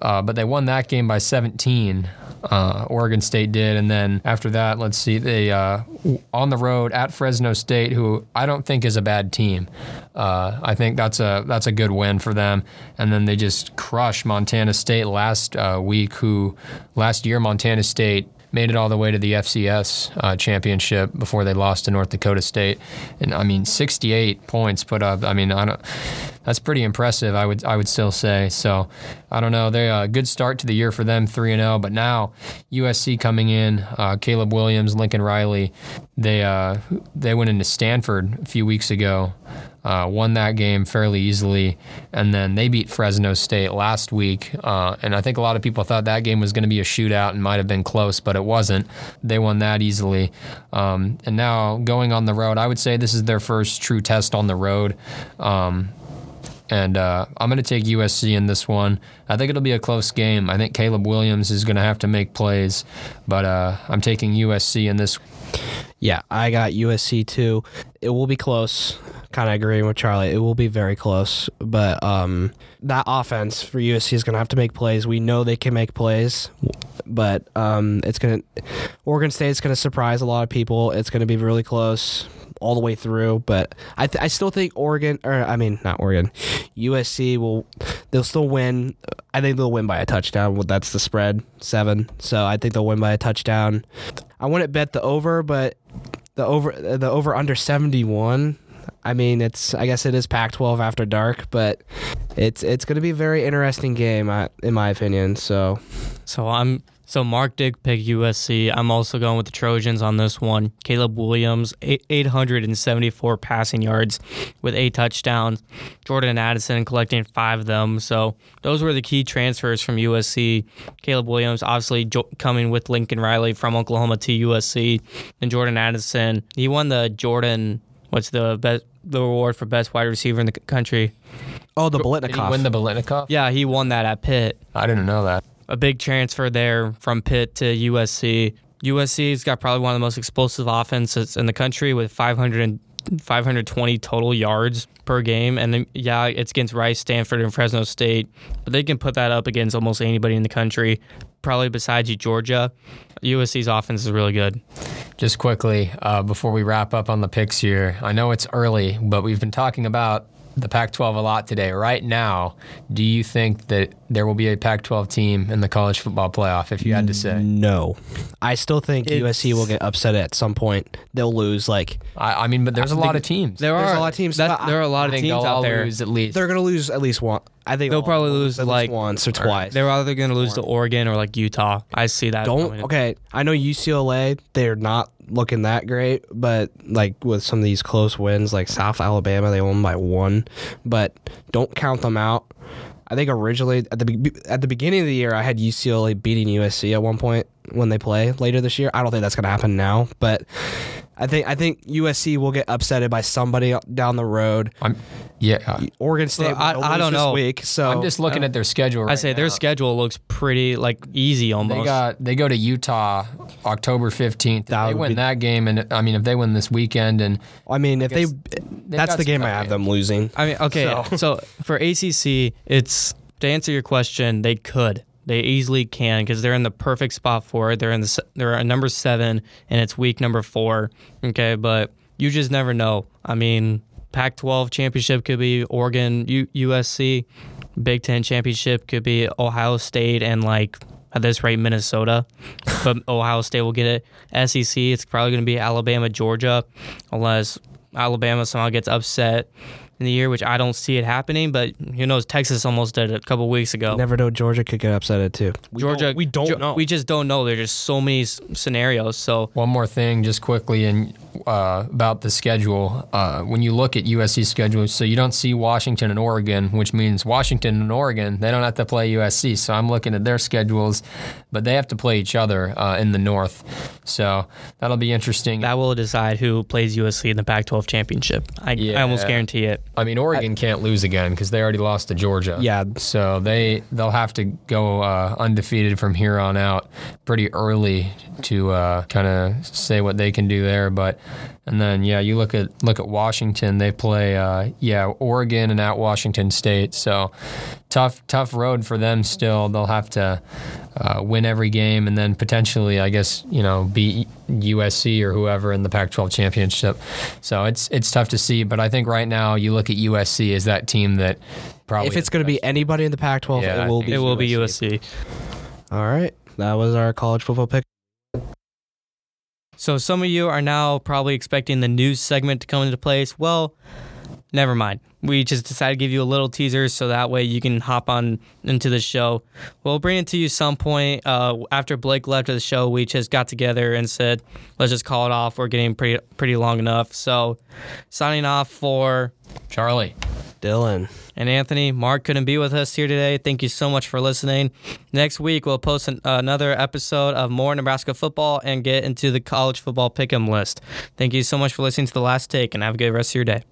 Speaker 3: Uh, but they won that game by 17. Uh, Oregon State did, and then after that, let's see, they uh, on the road at Fresno State, who I don't think is a bad team. Uh, I think that's a that's a good win for them. And then they just crushed Montana State last uh, week, who last year Montana State made it all the way to the FCS uh, championship before they lost to North Dakota State. And I mean, 68 points put up. I mean, I don't. That's pretty impressive. I would I would still say. So I don't know. They a uh, good start to the year for them, three and zero. But now USC coming in, uh, Caleb Williams, Lincoln Riley, they uh, they went into Stanford a few weeks ago. Uh, won that game fairly easily, and then they beat Fresno State last week. Uh, and I think a lot of people thought that game was going to be a shootout and might have been close, but it wasn't. They won that easily. Um, and now going on the road, I would say this is their first true test on the road. Um, and uh, I'm going to take USC in this one. I think it'll be a close game. I think Caleb Williams is going to have to make plays, but uh, I'm taking USC in this.
Speaker 4: Yeah, I got USC too. It will be close. Kind of agreeing with Charlie. It will be very close, but um, that offense for USC is going to have to make plays. We know they can make plays, but um, it's going to Oregon State's going to surprise a lot of people. It's going to be really close all the way through, but I th- I still think Oregon or I mean not Oregon, USC will they'll still win. I think they'll win by a touchdown. That's the spread seven, so I think they'll win by a touchdown. I wouldn't bet the over, but the over the over under 71 i mean it's i guess it is pac 12 after dark but it's it's going to be a very interesting game in my opinion so
Speaker 1: So I'm So Mark did pick USC. I'm also going with the Trojans on this one. Caleb Williams, 874 passing yards with eight touchdowns. Jordan Addison collecting five of them. So those were the key transfers from USC. Caleb Williams, obviously jo- coming with Lincoln Riley from Oklahoma to USC. And Jordan Addison, he won the Jordan, what's the best, the award for best wide receiver in the c- country.
Speaker 4: Oh, the
Speaker 3: Did he
Speaker 4: Biletnikoff.
Speaker 3: win the Biletnikoff?
Speaker 1: Yeah, he won that at Pitt.
Speaker 3: I didn't know that.
Speaker 1: a big transfer there from Pitt to USC. USC's got probably one of the most explosive offenses in the country with 500 and 520 total yards per game. And then, yeah, it's against Rice, Stanford, and Fresno State, but they can put that up against almost anybody in the country, probably besides you, Georgia. USC's offense is really good.
Speaker 3: Just quickly, uh, before we wrap up on the picks here, I know it's early, but we've been talking about the Pac 12 a lot today. Right now, do you think that there will be a Pac 12 team in the college football playoff, if you had to say?
Speaker 4: no, I still think
Speaker 1: It's-
Speaker 4: USC will get upset at some point. They'll lose. Like
Speaker 3: I, I mean, but there's a lot of teams.
Speaker 1: There are
Speaker 4: a lot of teams.
Speaker 1: That, there are a lot of teams out there.
Speaker 3: lose at least.
Speaker 4: they're gonna lose at least one. I think
Speaker 1: They'll probably lose, like-
Speaker 4: once or twice.
Speaker 1: They're either going to lose to Oregon or like Utah. I see that.
Speaker 4: Don't
Speaker 1: coming.
Speaker 4: okay. I know UCLA. They're not looking that great, but like with some of these close wins, like South Alabama, they won by one. But don't count them out. I think originally at the at the beginning of the year, I had UCLA beating USC at one point when they play later this year. I don't think that's going to happen now, but I think I think USC will get upsetted by somebody down the road.
Speaker 3: I'm, yeah, uh,
Speaker 4: Oregon State.
Speaker 1: Well, I-
Speaker 4: will
Speaker 1: I don't
Speaker 4: this
Speaker 1: know.
Speaker 4: Week, so
Speaker 3: I'm just looking at their schedule. Right
Speaker 1: I say their schedule looks pretty like easy almost.
Speaker 3: They got they go to Utah October 15th.
Speaker 4: That
Speaker 3: they win
Speaker 4: be-
Speaker 3: that game, and I mean, if they win this weekend, and
Speaker 4: I mean, if they, that's the game I
Speaker 3: tough
Speaker 4: have them losing.
Speaker 1: I mean, okay. So. for ACC, it's to answer your question, they could, they easily can because they're in the perfect spot for it. They're in the, they're at number seven, and it's week number four. Okay, but you just never know. I mean, Pac-12 championship could be Oregon, U- USC. Big Ten championship could be Ohio State and like at this rate Minnesota, but Ohio State will get it. SEC, it's probably going to be Alabama, Georgia, unless Alabama somehow gets upset in the year, which I don't see it happening. But who knows? Texas almost did it a couple weeks ago.
Speaker 4: Never know Georgia could get upset at too. We
Speaker 1: Georgia,
Speaker 4: don't, we don't
Speaker 1: Geo-
Speaker 4: know.
Speaker 1: We just don't know. There's just so many s- scenarios. So
Speaker 3: One more thing, just quickly, and uh, about the schedule. Uh, when you look at USC schedule, so you don't see Washington and Oregon, which means Washington and Oregon they don't have to play USC. So I'm looking at their schedules, but they have to play each other uh, in the North. So that'll be interesting.
Speaker 1: that will decide who plays USC in the Pac-12 championship. I, I almost guarantee it.
Speaker 3: I mean, Oregon can't lose again because they already lost to Georgia.
Speaker 4: Yeah.
Speaker 3: So they they'll have to go uh, undefeated from here on out pretty early to uh, kind of say what they can do there. But and then yeah, you look at look at Washington. They play uh, yeah Oregon and at Washington State. So tough tough road for them still. They'll have to uh, win every game and then potentially I guess you know beat USC or whoever in the Pac-12 championship. So it's it's tough to see, but I think right now you look at USC as that team that probably
Speaker 4: if it's going to be anybody in the Pac-12,
Speaker 3: Yeah,
Speaker 4: it will be.
Speaker 1: It will be
Speaker 4: USC.
Speaker 1: USC.
Speaker 4: All right, that was our college football pick.
Speaker 1: So some of you are now probably expecting the news segment to come into place. Well, never mind. We just decided to give you a little teaser so that way you can hop on into the show. We'll bring it to you some point. Uh, after Blake left the show, we just got together and said, let's just call it off. We're getting pretty pretty long enough. So signing off for
Speaker 3: Charlie.
Speaker 4: Dylan.
Speaker 1: and Anthony. Mark couldn't be with us here today. Thank you so much for listening. Next week, we'll post an, another episode of more Nebraska football and get into the college football pick'em list. Thank you so much for listening to The Last Take, and have a good rest of your day.